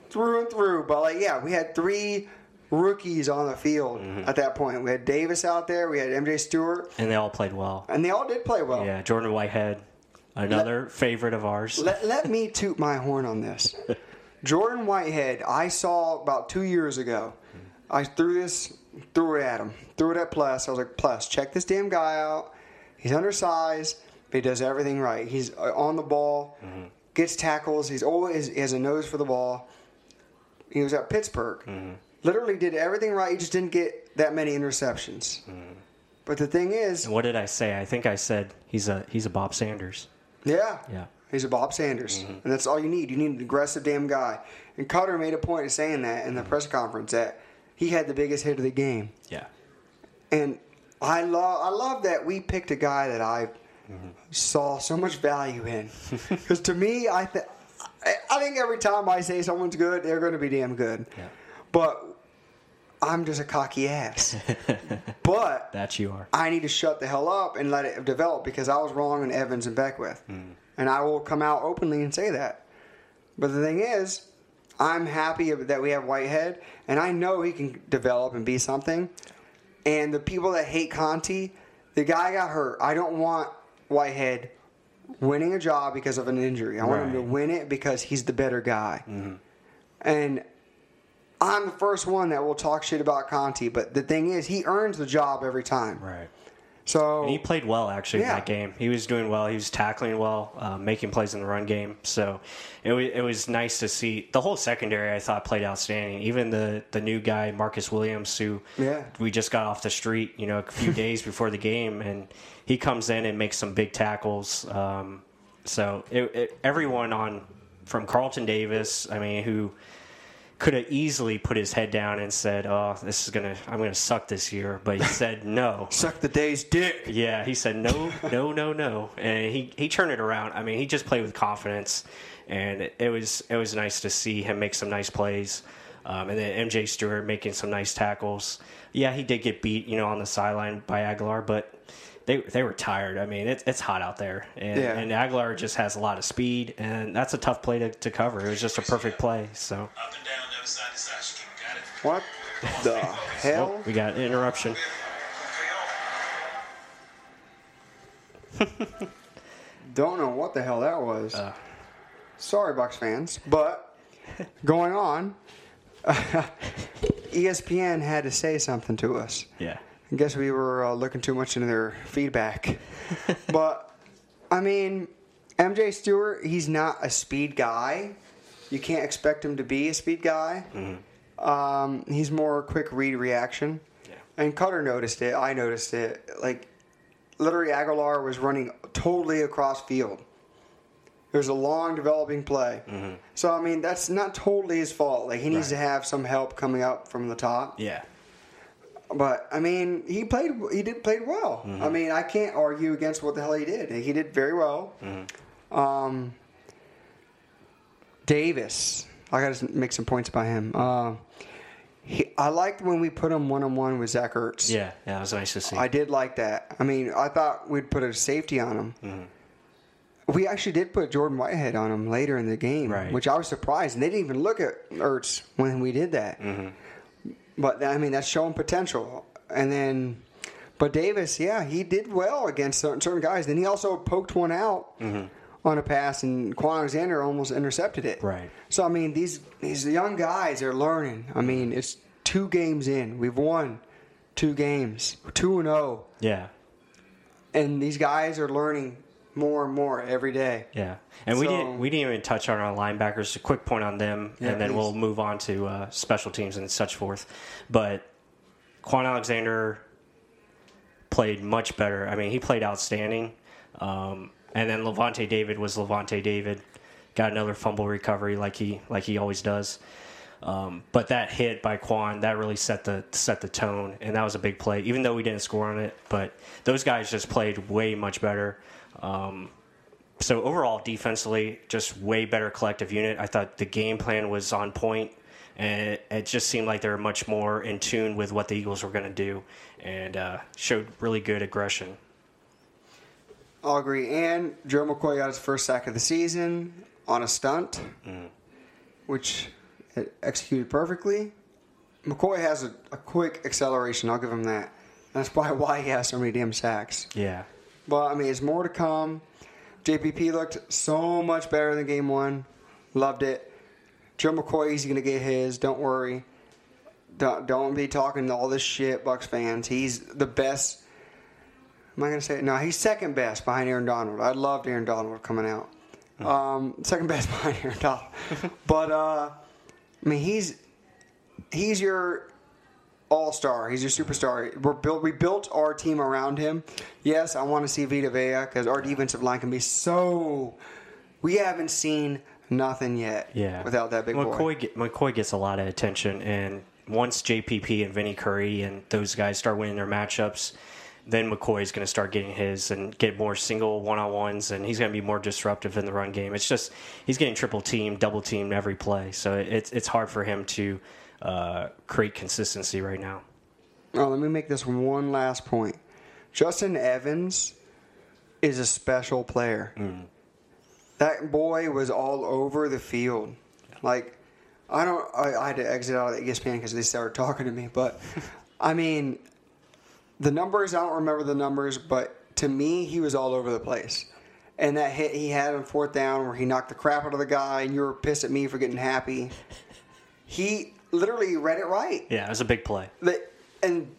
through and through, but like, yeah, we had three rookies on the field mm-hmm. at that point. We had Davis out there, we had MJ Stewart, And they all played well. and they all did play well. Yeah, Jordan Whitehead, another favorite of ours. Let, let me toot my horn on this. Jordan Whitehead, I saw about two years ago. I threw this, threw it at him, threw it at Plus. I was like, Plus, check this damn guy out. He's undersized, but he does everything right. He's uh, on the ball, mm-hmm. gets tackles. He's always he has a nose for the ball. He was at Pittsburgh. Mm-hmm. Literally did everything right. He just didn't get that many interceptions. Mm. But the thing is, what did I say? I think I said he's a he's a Bob Sanders. Yeah. Yeah. He's a Bob Sanders. Mm-hmm. And that's all you need. You need an aggressive damn guy. And Koetter made a point of saying that in the mm-hmm. press conference that he had the biggest hit of the game. Yeah. And I love I love that we picked a guy that I mm-hmm. saw so much value in. Because to me, I, th- I I think every time I say someone's good, they're going to be damn good. Yeah. But I'm just a cocky ass. but That you are. I need to shut the hell up and let it develop because I was wrong in Evans and Beckwith. Hmm. And I will come out openly and say that. But the thing is, I'm happy that we have Whitehead, and I know he can develop and be something. And the people that hate Conte, the guy got hurt. I don't want Whitehead winning a job because of an injury. I want him to win it because he's the better guy. Mm-hmm. And I'm the first one that will talk shit about Conte, but the thing is, he earns the job every time. Right. So And he played well actually Yeah. in that game. He was doing well. He was tackling well, uh, making plays in the run game. So it was it was nice to see the whole secondary. I thought played outstanding. Even the the new guy Marcus Williams, who Yeah. we just got off the street, you know, a few days before the game, and he comes in and makes some big tackles. Um, so it, it, everyone on from Carlton Davis, I mean, who could have easily put his head down and said, "Oh, this is gonna, I'm gonna suck this year," but he said no. suck the day's dick. Yeah, he said no, no, no, no, and he he turned it around. I mean, he just played with confidence, and it, it was it was nice to see him make some nice plays, um, and then MJ Stewart making some nice tackles. Yeah, he did get beat, you know, on the sideline by Agholor, but they they were tired. I mean, it's it's hot out there, and, Yeah. and Agholor just has a lot of speed, and that's a tough play to, to cover. It was just a perfect play. So Up and down, never side to side. She got it. What the hell? oh, we got an interruption. Don't know what the hell that was. Sorry, Bucs fans, but going on, ESPN had to say something to us. Yeah, I guess we were uh, looking too much into their feedback. but, I mean, MJ Stewart, he's not a speed guy. You can't expect him to be a speed guy. Um, he's more quick read reaction. Yeah. And Koetter noticed it. I noticed it. Like, literally, Agholor was running totally across field. There's a long developing play. So, I mean, that's not totally his fault. Like, he needs Right. to have some help coming up from the top. yeah, But I mean, he played. He did played well. Mm-hmm. I mean, I can't argue against what the hell he did. He did very well. Mm-hmm. Um, Davis, I got to make some points about him. Uh, he, I liked when we put him one on one with Zach Ertz. yeah, yeah. It was nice to see. I did like that. I mean, I thought we'd put a safety on him. Mm-hmm. We actually did put Jordan Whitehead on him later in the game, Right. which I was surprised. And they didn't even look at Ertz when we did that. Mm-hmm. But I mean, that's showing potential. And then, but Davis, yeah, he did well against certain, certain guys. Then he also poked one out on a pass, and Kwon Alexander almost intercepted it. Right. So I mean, these these young guys are learning. I mean, it's two games in. We've won two games, two and zero, Yeah. and these guys are learning more and more every day. Yeah, and we didn't we didn't even touch on our linebackers. A quick point on them, Yeah, and then please. we'll move on to uh, special teams and such forth. But Kwon Alexander played much better. I mean, he played outstanding. Um, and then Lavonte David was Lavonte David. Got another fumble recovery like he like he always does. Um, but that hit by Kwon that really set the set the tone, and that was a big play. Even though we didn't score on it, but those guys just played way much better. Um, so overall, defensively, just way better collective unit. I thought the game plan was on point, and it, it just seemed like they were much more in tune with what the Eagles were going to do, and uh, showed really good aggression. I'll agree. And Joe McCoy got his first sack of the season on a stunt, mm. which it executed perfectly. McCoy has a, a quick acceleration. I'll give him that. That's probably why he has so many damn sacks. Yeah, But I mean, there's more to come. JPP looked so much better than game one. Loved it. Joe McCoy, he's gonna get his. Don't worry. Don't, don't be talking all this shit, Bucs fans. He's the best. Am I gonna say it? No, he's second best behind Aaron Donald. I loved Aaron Donald coming out. Um, second best behind Aaron Donald. but uh, I mean, he's he's your all star. He's your superstar. We're built. We built our team around him. Yes, I want to see Vita Vea because our defensive line can be so. We haven't seen nothing yet. yeah. Without that big McCoy, boy. McCoy gets a lot of attention, and once JPP and Vinny Curry and those guys start winning their matchups, then McCoy is going to start getting his and get more single one on ones, and he's going to be more disruptive in the run game. It's just he's getting triple team, double team every play, so it's it's hard for him to uh, create consistency right now. Oh, let me make this one last point. Justin Evans is a special player. That boy was all over the field. Like, I don't. I, I had to exit out of E ESPN because they started talking to me. But I mean, the numbers. I don't remember the numbers, but to me, he was all over the place. And that hit he had on fourth down where he knocked the crap out of the guy, and you were pissed at me for getting happy. He literally read it right. Yeah, it was a big play. The, and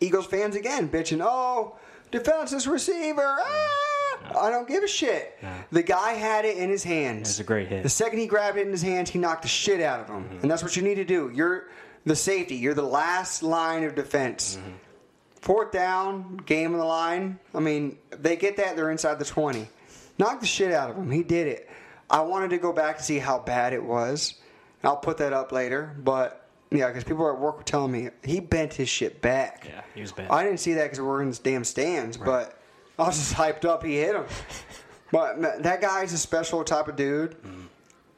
Eagles fans again bitching, oh, defenseless receiver. Ah! I don't give a shit. The guy had it in his hands. It was a great hit. The second he grabbed it in his hands, he knocked the shit out of him. And that's what you need to do. You're the safety. You're the last line of defense. Fourth down, game on the line. I mean, they get that, they're inside the 20. Knock the shit out of him. He did it. I wanted to go back to see how bad it was. I'll put that up later. But, yeah, because people at work were telling me he bent his shit back. Yeah, he was bad. I didn't see that because we're in the damn stands, but I was just hyped up. He hit him. But that guy's a special type of dude. Mm.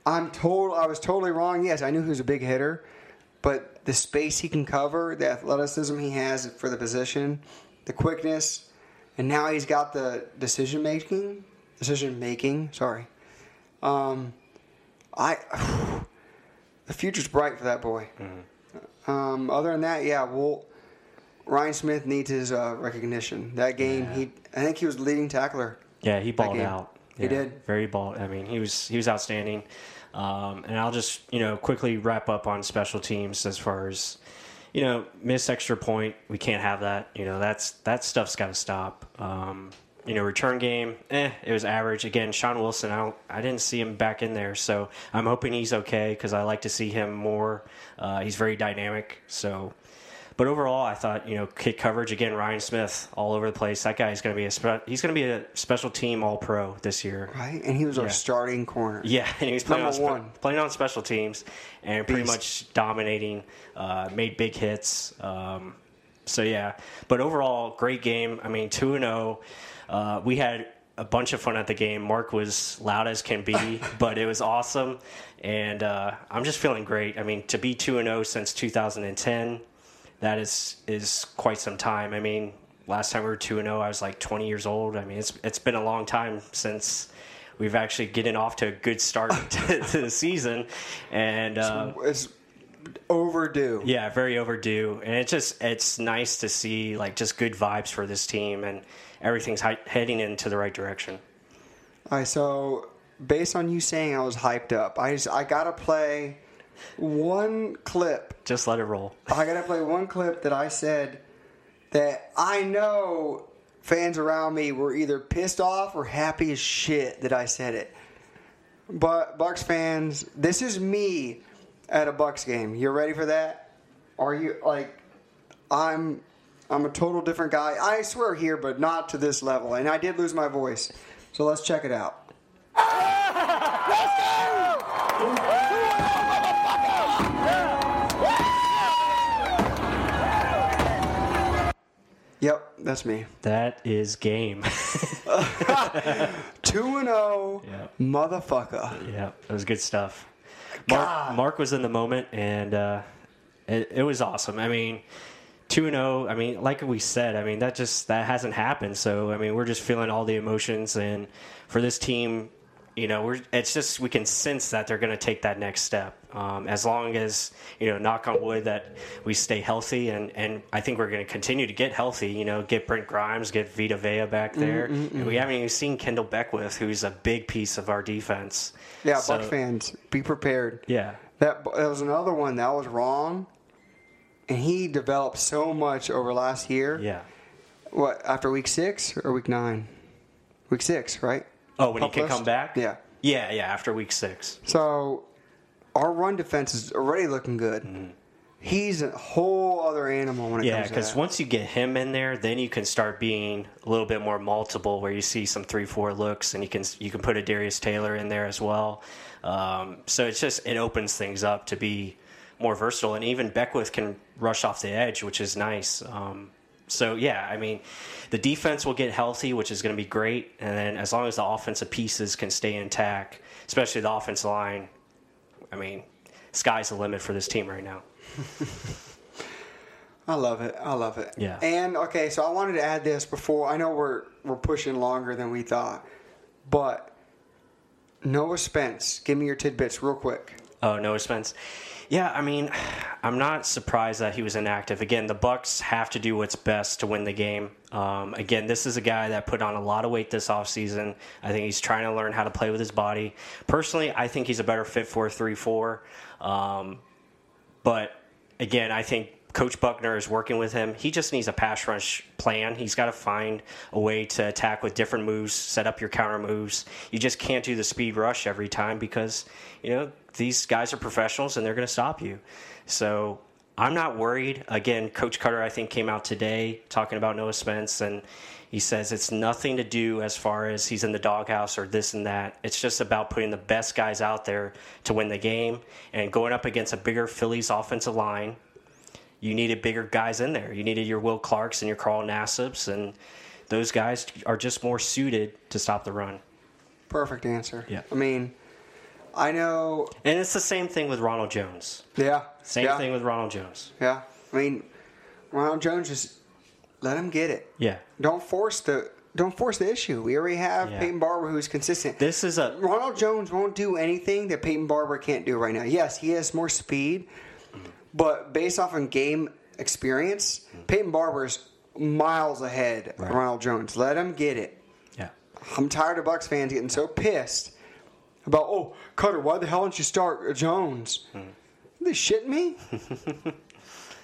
I'm told I was totally wrong. Yes, I knew he was a big hitter, but the space he can cover, the athleticism he has for the position, the quickness, and now he's got the decision making. Decision making. Sorry. Um, I. the future's bright for that boy. Um, other than that, yeah, well, Ryan Smith needs his uh, recognition. That game, he I think he was leading tackler. Yeah, he balled out. He did. very ball. I mean, he was he was outstanding. Um, and I'll just you know quickly wrap up on special teams as far as you know miss extra point. We can't have that. You know that's that stuff's got to stop. Um, you know, return game, eh, it was average. Again, Shaun Wilson, I, I didn't see him back in there, so I'm hoping he's okay because I like to see him more. Uh, he's very dynamic, so but overall, I thought you know kick coverage again. Ryan Smith all over the place. That guy's going to be a spe- he's going to be a special team All Pro this year. Right, and he was our starting corner. Yeah, and he was playing on, Number spe- one. playing on special teams and pretty Beast. much dominating. Uh, made big hits. Um, so yeah, but overall, great game. I mean, two and zero. Uh, We had a bunch of fun at the game. Mark was loud as can be, but it was awesome, and uh, I'm just feeling great. I mean, to be two and zero since 2010, that is is quite some time. I mean, last time we were two and zero, I was like 20 years old. I mean, it's it's been a long time since we've actually getting off to a good start to, to the season, and uh, It's overdue. yeah, very overdue. And it's just it's nice to see like just good vibes for this team, and everything's hi- heading into the right direction. All right, so based on you saying I was hyped up, I just, I gotta play one clip. Just let it roll. I gotta play one clip that I said that I know fans around me were either pissed off or happy as shit that I said it. But Bucs fans, this is me at a Bucs game. You ready for that? Are you like I'm I'm a total different guy. I swear here, but not to this level. And I did lose my voice. So let's check it out. Yep, that's me. That is game. 2 and 0, Yeah. motherfucker. yeah, it was good stuff. Mark, God. Mark was in the moment, and uh, it, it was awesome. I mean, two and zero. I mean, like we said, I mean that just that hasn't happened. So I mean, we're just feeling all the emotions, and for this team, you know, we're it's just we can sense that they're going to take that next step. Um, as long as you know, knock on wood, that we stay healthy, and and I think we're going to continue to get healthy. You know, get Brent Grimes, get Vita Vea back there, and we haven't even seen Kendell Beckwith, who's a big piece of our defense. Yeah, So- Bucs fans, be prepared. Yeah, That, that was another one that was wrong. And he developed so much over last year. yeah. What, after week six or week nine? Week six, right? Oh, when he can come back? Yeah. Yeah, yeah, after week six. So our run defense is already looking good. He's a whole other animal when it. Yeah, comes to because once you get him in there, then you can start being a little bit more multiple, where you see some three, four looks, and you can you can put a Darius Taylor in there as well. Um, so it's just it opens things up to be more versatile, and even Beckwith can rush off the edge, which is nice. Um, so yeah, I mean, the defense will get healthy, which is going to be great, and then as long as the offensive pieces can stay intact, especially the offensive line, I mean, sky's the limit for this team right now. I love it. I love it. Yeah. And okay, so I wanted to add this before. I know we're we're pushing longer than we thought, but Noah Spence, give me your tidbits real quick. Oh, Noah Spence. Yeah, I mean, I'm not surprised that he was inactive. Again, the Bucs have to do what's best to win the game. Um, again, this is a guy that put on a lot of weight this offseason. I think he's trying to learn how to play with his body. Personally, I think he's a better fit for a 3-4. Um, but again, I think Coach Buckner is working with him. He just needs a pass rush plan. He's got to find a way to attack with different moves, set up your counter moves. You just can't do the speed rush every time because, you know, these guys are professionals and they're going to stop you. So I'm not worried. Again, Coach Koetter, I think, came out today talking about Noah Spence, and he says it's nothing to do as far as he's in the doghouse or this and that. It's just about putting the best guys out there to win the game and going up against a bigger Phillies offensive line you needed bigger guys in there. You needed your Will Clarks and your Carl Nassibs, and those guys are just more suited to stop the run. Perfect answer. Yeah. I mean, I know. And it's the same thing with Ronald Jones. Yeah. Same yeah, thing with Ronald Jones. Yeah. I mean, Ronald Jones just let him get it. Yeah. Don't force the don't force the issue. We already have Yeah. Peyton Barber who's consistent. This is a Ronald Jones won't do anything that Peyton Barber can't do right now. Yes, he has more speed, but based off on game experience, mm. Peyton Barber's miles ahead of Right. Ronald Jones. Let him get it. yeah. I'm tired of Bucs fans getting so pissed about, oh, Koetter, why the hell didn't you start Jones? Hmm. They shitting me?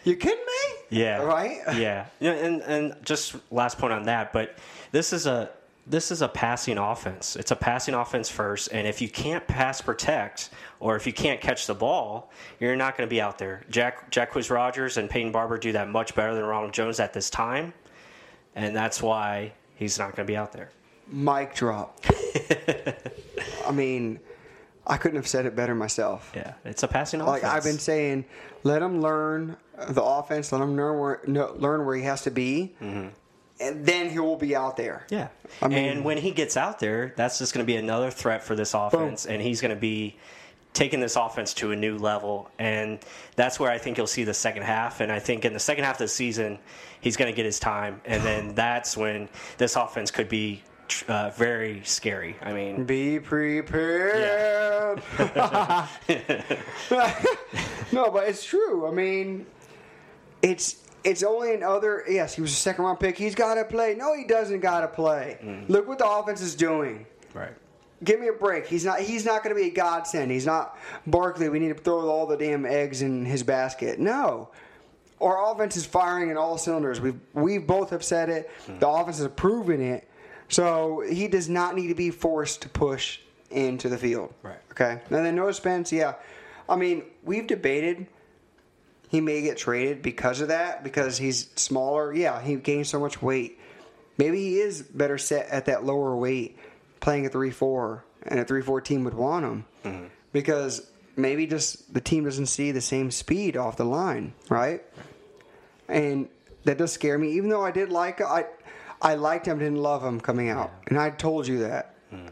you kidding me? Yeah. Right? Yeah. Yeah, and and just last point on that, but this is a this is a passing offense. It's a passing offense first, and if you can't pass protect or if you can't catch the ball, you're not going to be out there. Jack Jacquizz Rodgers and Peyton Barber do that much better than Ronald Jones at this time, and that's why he's not going to be out there. Mic drop. I mean, I couldn't have said it better myself. Yeah, it's a passing offense. Like. I've been saying, let him learn the offense. Let him learn where no, learn where he has to be, mm-hmm. and then he will be out there. Yeah. I mean- and when he gets out there, that's just going to be another threat for this offense, and he's going to be taking this offense to a new level. And that's where I think you'll see the second half. And I think in the second half of the season, he's going to get his time, and then that's when this offense could be uh, very scary. I mean, Be prepared. no, but it's true. I mean, it's it's only another. Yes, he was a second round pick. He's got to play. No, he doesn't got to play. Look what the offense is doing. right. give me a break. He's not. He's not going to be a godsend. He's not Barkley. We need to throw all the damn eggs in his basket. No, our offense is firing in all cylinders. We've we both have said it. The offense has proven it. So he does not need to be forced to push into the field. Right. Okay. And then Noah Spence. Yeah. I mean, we've debated. He may get traded because of that, because he's smaller. Yeah, he gained so much weight. Maybe he is better set at that lower weight, playing a 3 4, and a 3 4 team would want him. Mm-hmm. Because maybe just the team doesn't see the same speed off the line, right? And that does scare me, even though I did like I I liked him, didn't love him coming out. And I told you that. Hmm.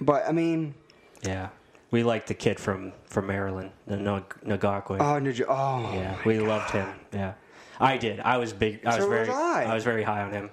But, I mean, Yeah. We liked the kid from, from Maryland, the Nag- Nagakwe. oh, Naj- oh yeah, we loved him. Yeah, I did. I was big. I was very. was I. was very high on him.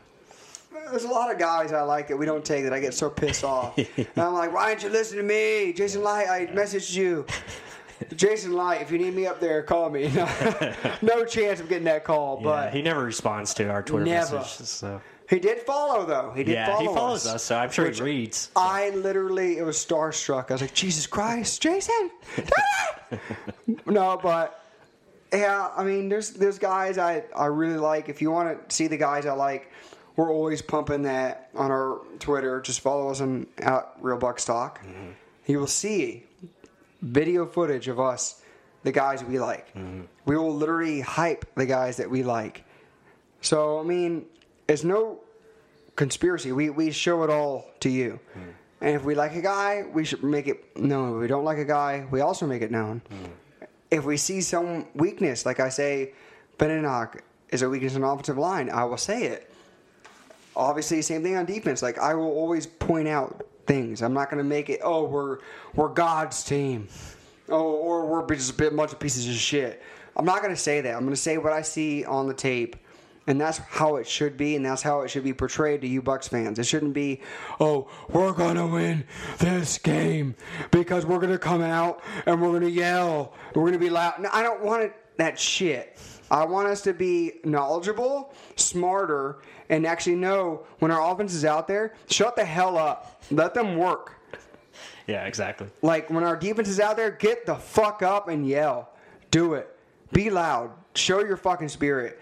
There's a lot of guys I like that we don't take that I get so pissed off. and I'm like, why didn't you listen to me? Jason Licht, I messaged you. Jason Licht, if you need me up there, call me. no chance of getting that call, Yeah, but he never responds to our Twitter Never. messages. So he did follow though. He did yeah, follow he follows us. So I'm sure he reads. I literally, it was starstruck. I was like, Jesus Christ, Jason! no, but yeah, I mean, there's there's guys I I really like. If you want to see the guys I like, we're always pumping that on our Twitter. Just follow us on at Real Bucs Talk. Mm-hmm. You will see video footage of us, the guys we like. Mm-hmm. We will literally hype the guys that we like. So I mean, it's no conspiracy. We we show it all to you. Hmm. And if we like a guy, we should make it known. If we don't like a guy, we also make it known. Hmm. If we see some weakness, like I say, Benenoch is a weakness on offensive line, I will say it. Obviously, same thing on defense. Like I will always point out things. I'm not going to make it. Oh, we're we're God's team. Oh, or we're just a bit- bunch of pieces of shit. I'm not going to say that. I'm going to say what I see on the tape, and that's how it should be, and that's how it should be portrayed to you Bucs fans. It shouldn't be, oh, we're to win this game because we're to come out and we're to yell, we're to be loud. No, I don't want it, that shit. I want us to be knowledgeable, smarter, and actually know when our offense is out there, shut the hell up. Let them work. Yeah, exactly. Like when our defense is out there, get the fuck up and yell. Do it. Be loud. Show your fucking spirit.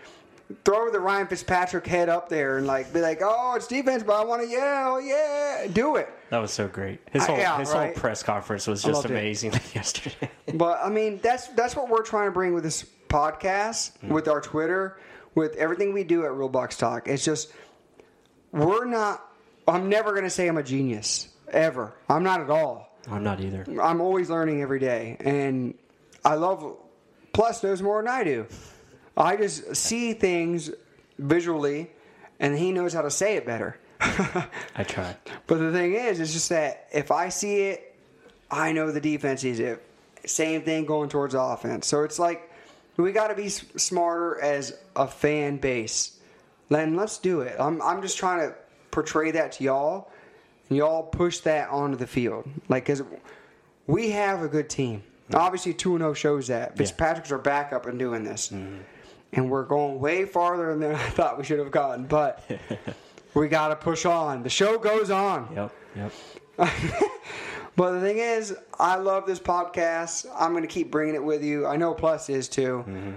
Throw the Ryan Fitzpatrick head up there and like be like, oh, it's defense, but I want to yell, yeah. Do it. That was so great. His Uh, whole yeah, his right? whole press conference was just loved it. amazing yesterday. But I mean, that's that's what we're trying to bring with this podcast, with our Twitter, with everything we do at Real Bucs Talk. It's just we're not. I'm never gonna say I'm a genius ever. I'm not at all. I'm not either. I'm always learning every day, and I love. Plus, knows more than I do. I just see things visually, and he knows how to say it better. I try. But the thing is, it's just that if I see it, I know the defense sees it. Same thing going towards offense. So it's like we got to be smarter as a fan base. Then let's do it. I'm I'm just trying to portray that to y'all, and y'all push that onto the field. Like, cause we have a good team. Mm-hmm. Obviously, two and zero shows that. Fitzpatrick's our backup in doing this, mm-hmm. And we're going way farther than I thought we should have gotten. But we got to push on. The show goes on. Yep. Yep. But the thing is, I love this podcast. I'm going to keep bringing it with you. I know Plus is too. Mm-hmm.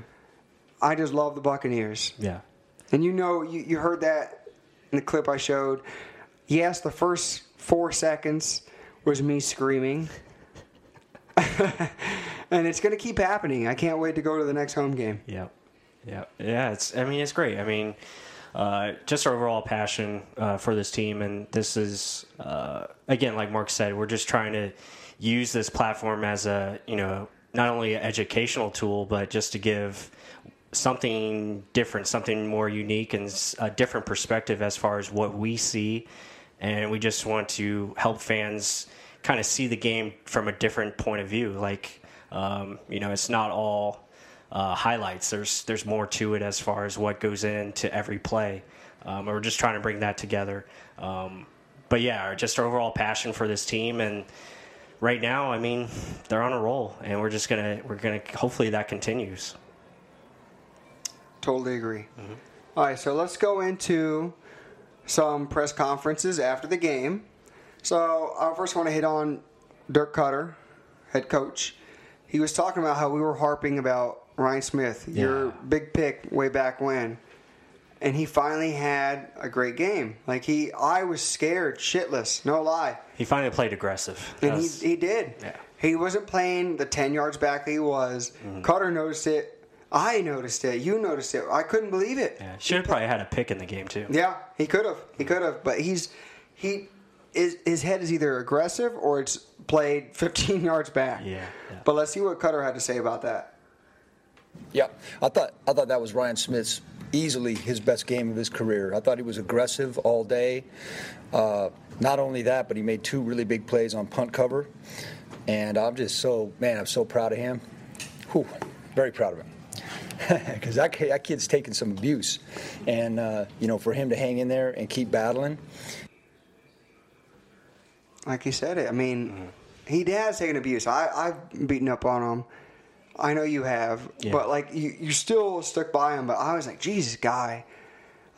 I just love the Buccaneers. Yeah. And you know, you, you heard that in the clip I showed. Yes, the first four seconds was me screaming. and it's going to keep happening. I can't wait to go to the next home game. Yep. Yep. Yeah. It's. I mean, it's great. I mean, uh, just our overall passion uh, for this team, and this is uh, again, like Mark said, we're just trying to use this platform as a you know not only an educational tool, but just to give something different, something more unique, and a different perspective as far as what we see. And we just want to help fans kind of see the game from a different point of view. Like, um, you know, it's not all uh, highlights. There's there's more to it as far as what goes into every play. Um, we're just trying to bring that together. Um, but yeah, just our overall passion for this team and right now, I mean, they're on a roll, and we're just gonna we're gonna hopefully that continues. Totally agree. All right, so let's go into some press conferences after the game. So I first want to hit on Dirk Koetter, head coach. He was talking about how we were harping about Ryan Smith, your big pick way back when, and he finally had a great game. Like he, I was scared shitless, no lie, He finally played aggressive. and That he was- he did. Yeah. He wasn't playing the ten yards back that he was. Mm-hmm. Koetter noticed it. I noticed it. You noticed it. I couldn't believe it. yeah, should have probably had a pick in the game too. Yeah, he could have. He could have. But he's he is his head is either aggressive or it's played 15 yards back. Yeah, yeah. But let's see what Koetter had to say about that. Yeah, I thought I thought that was Ryan Smith's easily his best game of his career. I thought he was aggressive all day. Uh, not only that, but he made two really big plays on punt cover, and I'm just so man, I'm so proud of him. Whew, very proud of him. Because that, that kid's taking some abuse, and uh, you know, for him to hang in there and keep battling, Like you said it. I mean, he has taken abuse. I I've beaten up on him. I know you have, Yeah. but like you you still stuck by him. But I was like, Jesus, guy.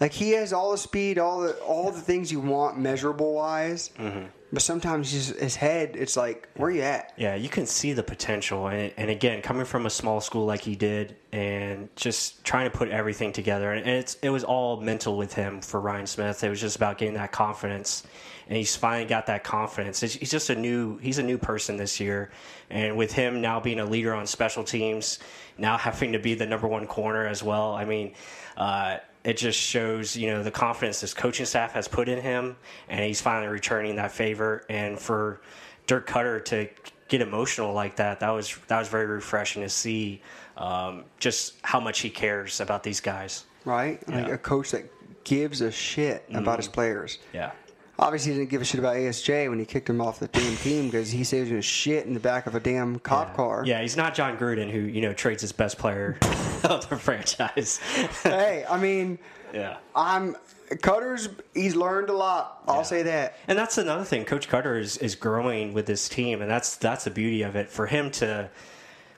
Like he has all the speed, all the all the things you want measurable wise. Mm-hmm. But sometimes his, his head, it's like, where you at? Yeah, you can see the potential, and, and again, coming from a small school like he did, and just trying to put everything together, and it's it was all mental with him for Ryan Smith. It was just about getting that confidence, and he's finally got that confidence. He's he's just a new he's a new person this year, and with him now being a leader on special teams, now having to be the number one corner as well. I mean. Uh, it just shows, you know, the confidence this coaching staff has put in him, and he's finally returning that favor. And for Dirk Koetter to get emotional like that, that was that was very refreshing to see. Um, just how much he cares about these guys. right? Like Yeah. Mm-hmm. a coach that gives a shit about his players. Yeah, Obviously, he didn't give a shit about ASJ when he kicked him off the damn team because he he was shit in the back of a damn cop car. Yeah, he's not Jon Gruden who you know trades his best player of the franchise. Hey, I mean, yeah. I'm Koetter's. He's learned a lot. I'll Yeah. say that. And that's another thing. Coach Koetter is, is growing with this team, and that's that's the beauty of it. For him to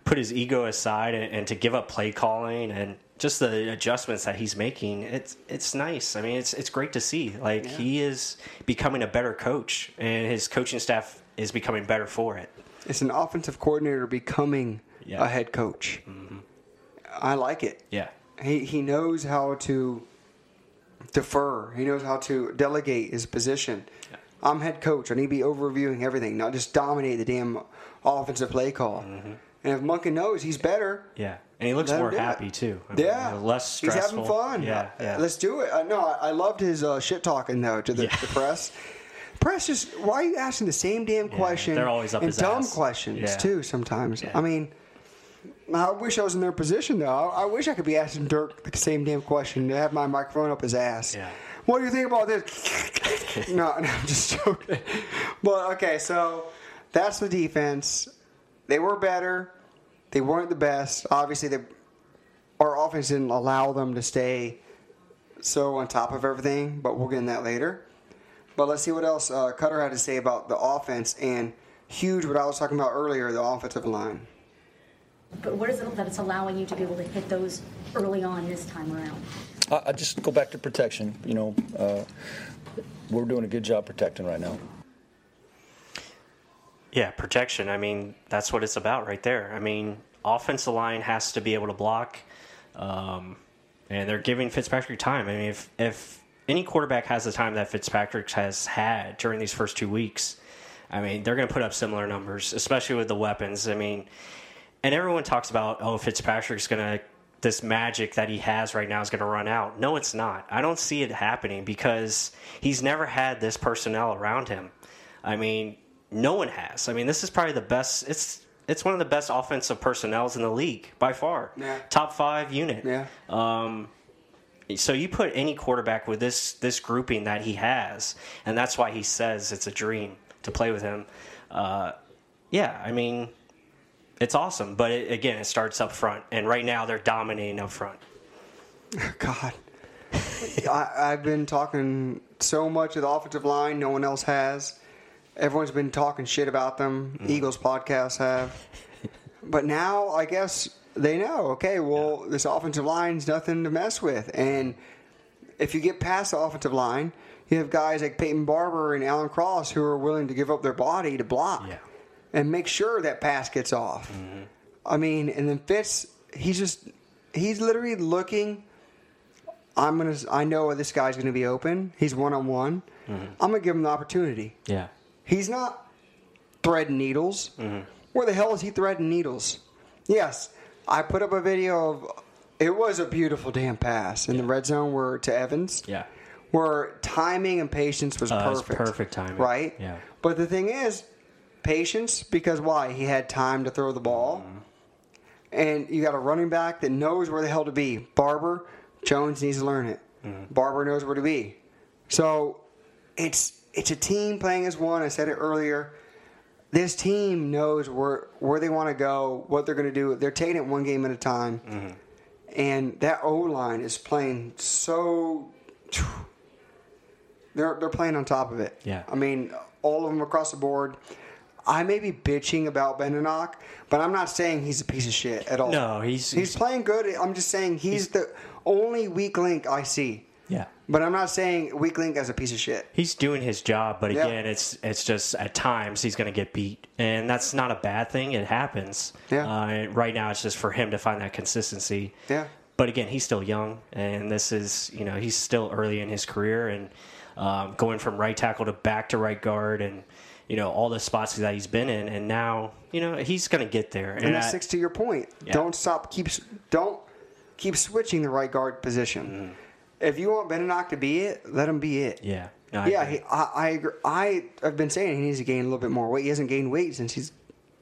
put his ego aside and, and to give up play calling and just the adjustments that he's making, it's it's nice. I mean, it's it's great to see. Like he is becoming a better coach, and his coaching staff is becoming better for it. It's an offensive coordinator becoming Yeah. a head coach. Mm-hmm. I like it. Yeah, He he knows how to defer. He knows how to delegate his position. I'm head coach. I need to be overviewing everything, not just dominate the damn offensive play call. Mm-hmm. And if Monken knows he's better, yeah, and he looks Let more do it. happy too. I mean, yeah, you know, less he's having fun. Yeah, yeah. Let's do it. Uh, no, I, I loved his uh, shit talking though to the, Yeah. the press. Press just why are you asking the same damn question? they're always up and dumb ass. questions too. Sometimes. I mean. I wish I was in their position though. I, I wish I could be asking Dirk the same damn question to have my microphone up his ass. Yeah. What do you think about this? no, no, I'm just joking. But okay, so that's the defense. They were better. They weren't the best. Obviously, they, our offense didn't allow them to stay so on top of everything. But we'll get in that later. But let's see what else uh, Koetter had to say about the offense and huge. What I was talking about earlier, the offensive line. But what is it that it's allowing you to be able to hit those early on this time around? I, I just go back to protection. You know, uh, we're doing a good job protecting right now. Yeah, protection. I mean, that's what it's about right there. I mean, offensive line has to be able to block, um, and they're giving Fitzpatrick time. I mean, if if any quarterback has the time that Fitzpatrick has had during these first two weeks, I mean, they're going to put up similar numbers, especially with the weapons. I mean, and everyone talks about oh, Fitzpatrick's going to this magic that he has right now is going to run out. No, it's not. I don't see it happening because he's never had this personnel around him. I mean, no one has. I mean, this is probably the best. It's it's one of the best offensive personnels in the league by far. Yeah. Top five unit. Yeah. Um, so you put any quarterback with this this grouping that he has, and that's why he says it's a dream to play with him. Uh, yeah, I mean, it's awesome. But it, again, it starts up front, and right now they're dominating up front. God. I, I've been talking so much of the offensive line, no one else has. Everyone's been talking shit about them. Mm-hmm. Eagles podcasts have. But now, I guess they know, okay, well, this offensive line's nothing to mess with. And if you get past the offensive line, you have guys like Peyton Barber and Alan Cross who are willing to give up their body to block Yeah. and make sure that pass gets off. Mm-hmm. I mean, and then Fitz, he's just he's literally looking. I'm gonna. I know this guy's gonna be open. He's one on one. Mm-hmm. I'm gonna give him the opportunity. Yeah. He's not threading needles. Mm-hmm. Where the hell is he threading needles? Yes, I put up a video of. It was a beautiful damn pass in the red zone where to Evans. Yeah. Where timing and patience was Uh, it was perfect. perfect timing. Right. Yeah. But the thing is, patience because why? He had time to throw the ball. Mm-hmm. And you got a running back that knows where the hell to be. Barber, Jones needs to learn it. Mm-hmm. Barber knows where to be. So it's it's a team playing as one. I said it earlier. This team knows where where they want to go, what they're going to do. They're taking it one game at a time. Mm-hmm. And that O line is playing so they're they're playing on top of it. Yeah. I mean, all of them across the board. I may be bitching about Benenoch, but I'm not saying he's a piece of shit at all. No, he's- he's playing good. I'm just saying he's, the only weak link I see. Yeah. But I'm not saying weak link as a piece of shit. He's doing his job, but Yeah. again, it's it's just at times he's going to get beat, and that's not a bad thing. It happens. Yeah. Uh, right now, it's just for him to find that consistency. Yeah. But again, he's still young, and this is you know he's still early in his career, and um, going from right tackle to back to right guard, and you know all the spots that he's been in, and now you know he's going to get there. And I- that's six to your point. Yeah. Don't stop. Keep don't keep switching the right guard position. If you want Benenoch to be it, let him be it. Yeah. No, I yeah, agree. he, I, I agree. I have been saying he needs to gain a little bit more weight. He hasn't gained weight since he's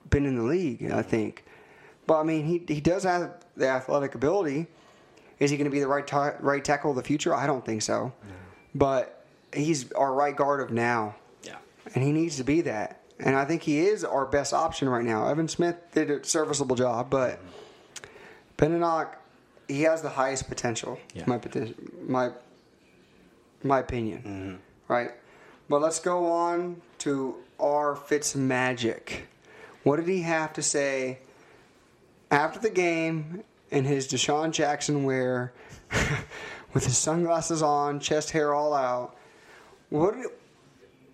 been in the league, I think. But I mean, he he does have the athletic ability. Is he going to be the right ta- right tackle of the future? I don't think so. But he's our right guard of now, yeah. and he needs to be that. And I think he is our best option right now. Evan Smith did a serviceable job, but Benenoch, he has the highest potential. Yeah. My my my opinion, mm-hmm. right? But let's go on to R. Fitz magic. What did he have to say after the game in his DeSean Jackson wear, with his sunglasses on, chest hair all out? What did,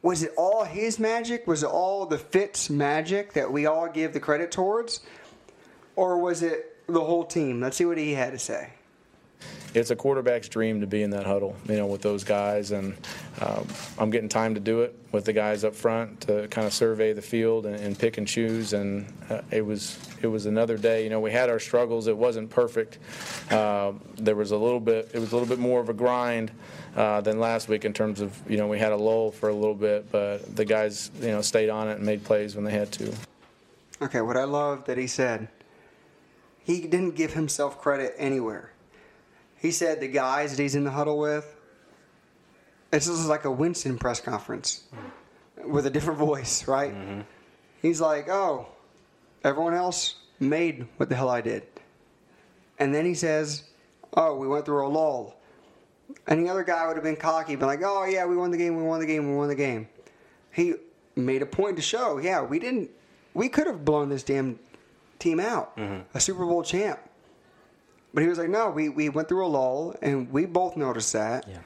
was it all his magic? Was it all the Fitz magic that we all give the credit towards, or was it the whole team? Let's see what he had to say. it's a quarterback's dream to be in that huddle, you know, with those guys. And um, I'm getting time to do it with the guys up front to kind of survey the field and, and pick and choose. And uh, it was it was another day. You know, we had our struggles. It wasn't perfect. Uh, there was a little bit. It was a little bit more of a grind. Uh, than last week in terms of you know we had a lull for a little bit, but the guys you know stayed on it and made plays when they had to. Okay, what I love that he said, he didn't give himself credit anywhere. He said the guys that he's in the huddle with, this is like a Winston press conference with a different voice, right? Mm-hmm. He's like, oh, everyone else made what the hell I did. And then he says, oh, we went through a lull. Any other guy would have been cocky, been like, oh, yeah, we won the game, we won the game, we won the game. He made a point to show, yeah, we didn't, we could have blown this damn team out, mm-hmm. a Super Bowl champ. But he was like, no, we, we went through a lull, and we both noticed that. Yeah.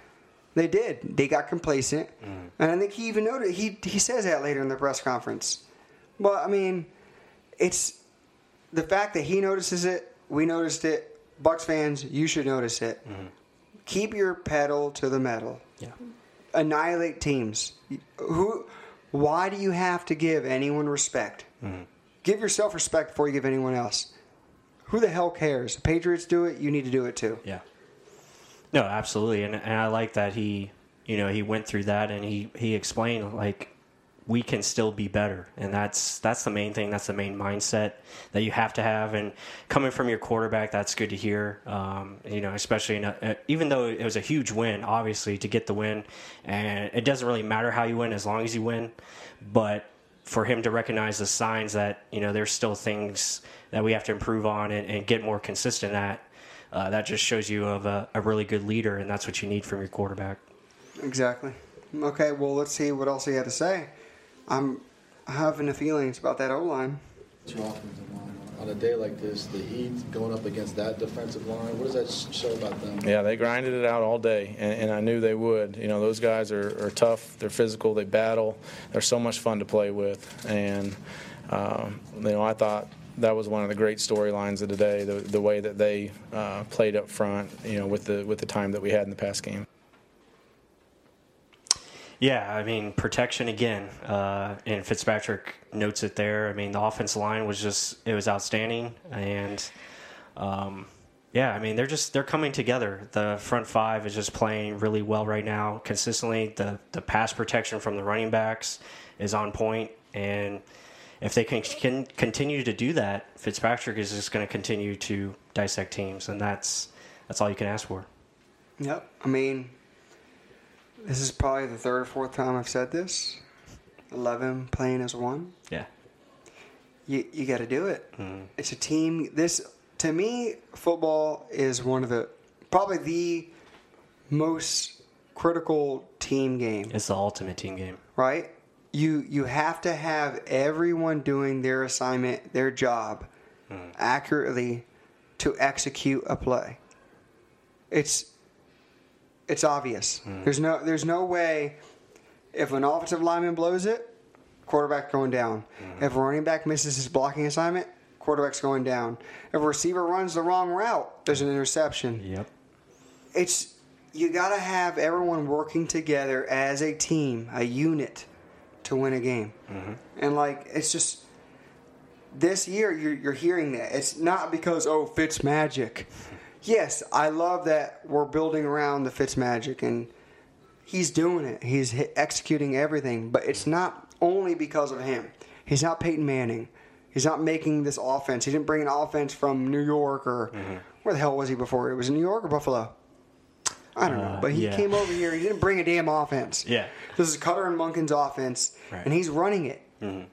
They did. They got complacent. Mm-hmm. And I think he even noted, he, he says that later in the press conference. But, I mean, it's the fact that he notices it, we noticed it. Bucs fans, you should notice it. Mm-hmm. Keep your pedal to the metal. Yeah. Annihilate teams. Who? Why do you have to give anyone respect? Give yourself respect before you give anyone else. Who the hell cares? The Patriots do it. You need to do it too. Yeah. No, absolutely, and and I like that he, you know, he went through that and he he explained like we can still be better, and that's that's the main thing. That's the main mindset that you have to have. And coming from your quarterback, that's good to hear. Um, you know, especially a, even though it was a huge win, obviously to get the win, and it doesn't really matter how you win as long as you win, but for him to recognize the signs that you know there's still things that we have to improve on and, and get more consistent at. Uh, that just shows you of a, a really good leader, and that's what you need from your quarterback. Exactly. Okay, well, let's see what else he had to say. I'm having the feelings about that O line. On a day like this, the Heat going up against that defensive line. What does that show about them? Yeah, they grinded it out all day, and, and I knew they would. You know, those guys are, are, tough. They're physical. They battle. They're so much fun to play with, and um, you know, I thought that was one of the great storylines of today. The, the way that they uh, played up front, you know, with the with the time that we had in the past game. Yeah, I mean protection again, uh, and Fitzpatrick notes it there. I mean the offensive line was just it was outstanding, and um, yeah, I mean they're just they're coming together. The front five is just playing really well right now, consistently. The the pass protection from the running backs is on point, and if they can, can continue to do that, Fitzpatrick is just going to continue to dissect teams, and that's that's all you can ask for. Yep, I mean this is probably the third or fourth time I've said this. Eleven playing as one. Yeah. You you got to do it. Mm-hmm. It's a team. This to me, football is one of the probably the most critical team game. It's the ultimate team game, right? You you have to have everyone doing their assignment, their job, mm. accurately to execute a play. It's it's obvious. Mm. There's no there's no way if an offensive lineman blows it, quarterback going down. Mm. If a running back misses his blocking assignment, quarterback's going down. If a receiver runs the wrong route, there's an interception. Yep. It's you got to have everyone working together as a team, a unit, to win a game. Mm-hmm. And like it's just this year you're, you're hearing that. It's not because oh Fitz magic yes, I love that we're building around the Fitz magic and he's doing it. He's executing everything, but it's not only because of him. He's not Peyton Manning. He's not making this offense. He didn't bring an offense from New York or mm-hmm. where the hell was he before? It was New York or Buffalo. I don't know, uh, but he yeah. came over here. He didn't bring a damn offense. Yeah, this is Koetter and Monken's offense, right. and he's running it. Mm-hmm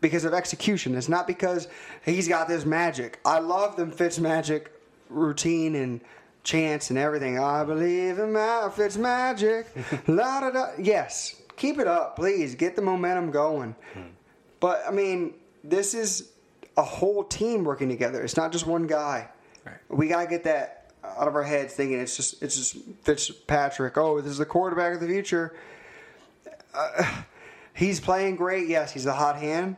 because of execution. It's not because he's got this magic. I love them Fitz magic routine and chants and everything. I believe in my Fitz magic. La da da. Yes, keep it up, please. Get the momentum going. Hmm. But I mean, this is a whole team working together. It's not just one guy. Right. We gotta get that out of our heads, thinking it's just it's just Fitzpatrick. Oh, this is the quarterback of the future. Uh, he's playing great. Yes, he's a hot hand.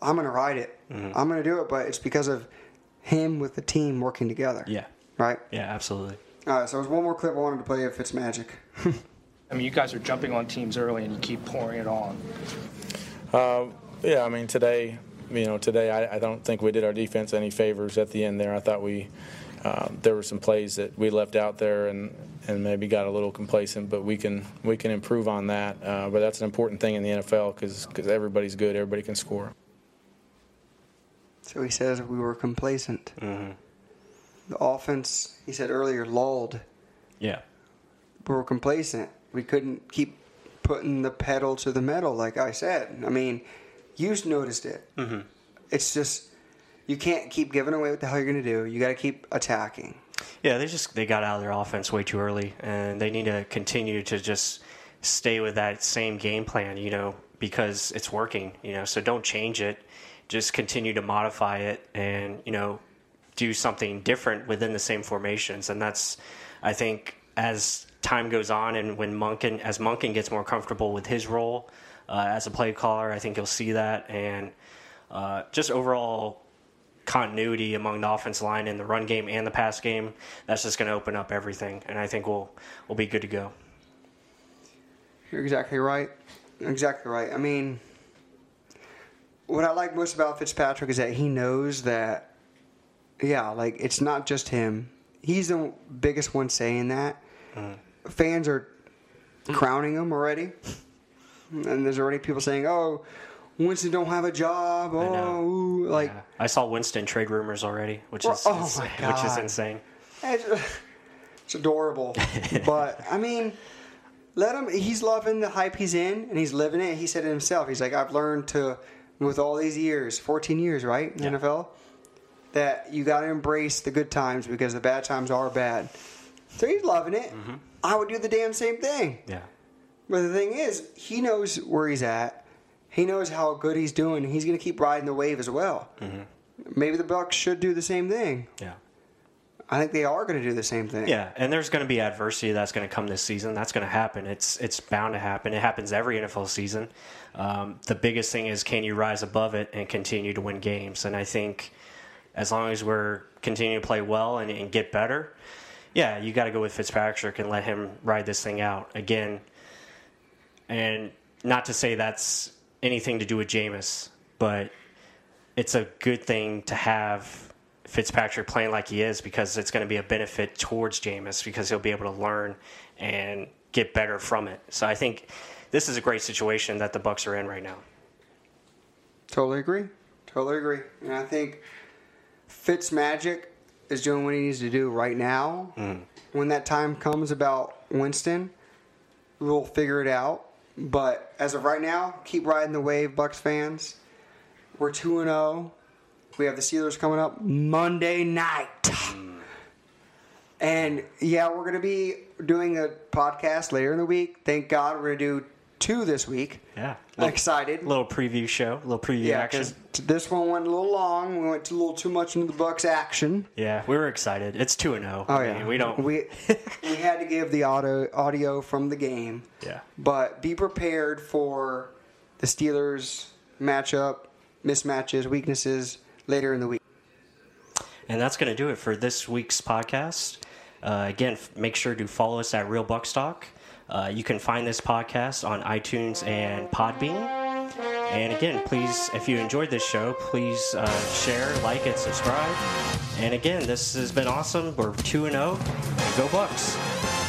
I'm gonna ride it. Mm-hmm. I'm gonna do it, but it's because of him with the team working together. Yeah. Right? Yeah, absolutely. All right, so there's one more clip I wanted to play of Fitzmagic. I mean, you guys are jumping on teams early and you keep pouring it on. Uh, yeah, I mean, today, you know, today I, I, don't think we did our defense any favors at the end there. I thought we, uh, there were some plays that we left out there and, and maybe got a little complacent, but we can we can improve on that. Uh, but that's an important thing in the NFL because everybody's good, everybody can score. So he says we were complacent. Mm-hmm. The offense, he said earlier, lulled. Yeah. We were complacent. We couldn't keep putting the pedal to the metal, like I said. I mean, you noticed it. Mm-hmm. It's just you can't keep giving away what the hell you're going to do. You got to keep attacking. Yeah, they just they got out of their offense way too early, and they need to continue to just stay with that same game plan. You know, because it's working. You know, so don't change it just continue to modify it and you know do something different within the same formations. And that's i think as time goes on and when Monken as Monken gets more comfortable with his role uh, as a play caller i think you'll see that. And uh, just overall continuity among the offense line in the run game and the pass game that's just going to open up everything. And i think we'll we'll be good to go. You're exactly right. Exactly right. I mean what I like most about Fitzpatrick is that he knows that, yeah, like it's not just him. He's the biggest one saying that. Mm. Fans are crowning him already, and there's already people saying, "Oh, Winston don't have a job." Oh, like yeah. I saw Winston trade rumors already, which is oh which is insane. It's, it's adorable, but I mean let him he's loving the hype he's in and he's living it he said it himself he's like i've learned to with all these years, 14 years, right, in yeah. NFL, that you got to embrace the good times because the bad times are bad. So he's loving it. Mm-hmm. I would do the damn same thing. Yeah. But the thing is, he knows where he's at. He knows how good he's doing. He's going to keep riding the wave as well. Mm-hmm. maybe the Bucs should do the same thing. Yeah. I think they are going to do the same thing. Yeah, and there's going to be adversity that's going to come this season. That's going to happen. It's it's bound to happen. It happens every NFL season. Um, the biggest thing is can you rise above it and continue to win games? And I think as long as we're continuing to play well and, and get better, yeah, you got to go with Fitzpatrick and let him ride this thing out again. And not to say that's anything to do with Jameis, but it's a good thing to have Fitzpatrick playing like he is because it's going to be a benefit towards Jameis because he'll be able to learn and get better from it. So I think this is a great situation that the Bucs are in right now. Totally agree. Totally agree. And I think Fitz Magic is doing what he needs to do right now. Mm. When that time comes about Winston, we'll figure it out. But as of right now, keep riding the wave, Bucs fans. We're two and zero. We have the Steelers coming up Monday night. And yeah, we're going to be doing a podcast later in the week. Thank God we're going to do two this week. Yeah. I'm excited. Little preview show, little preview Yeah, action. this one went a little long. We went a little too much into the Bucs action. Yeah, we were excited. It's 2 and 0. Oh I yeah, mean, we don't We we had to give the audio audio from the game. Yeah. But be prepared for the Steelers matchup, mismatches, weaknesses later in the week. And that's going to do it for this week's podcast. Uh, again, f- make sure to follow us at Real Buckstock. Uh, you can find this podcast on iTunes and Podbean. And again, please, if you enjoyed this show, please uh, share, like, and subscribe. And again, this has been awesome. We're 2 and 0. Go Bucs.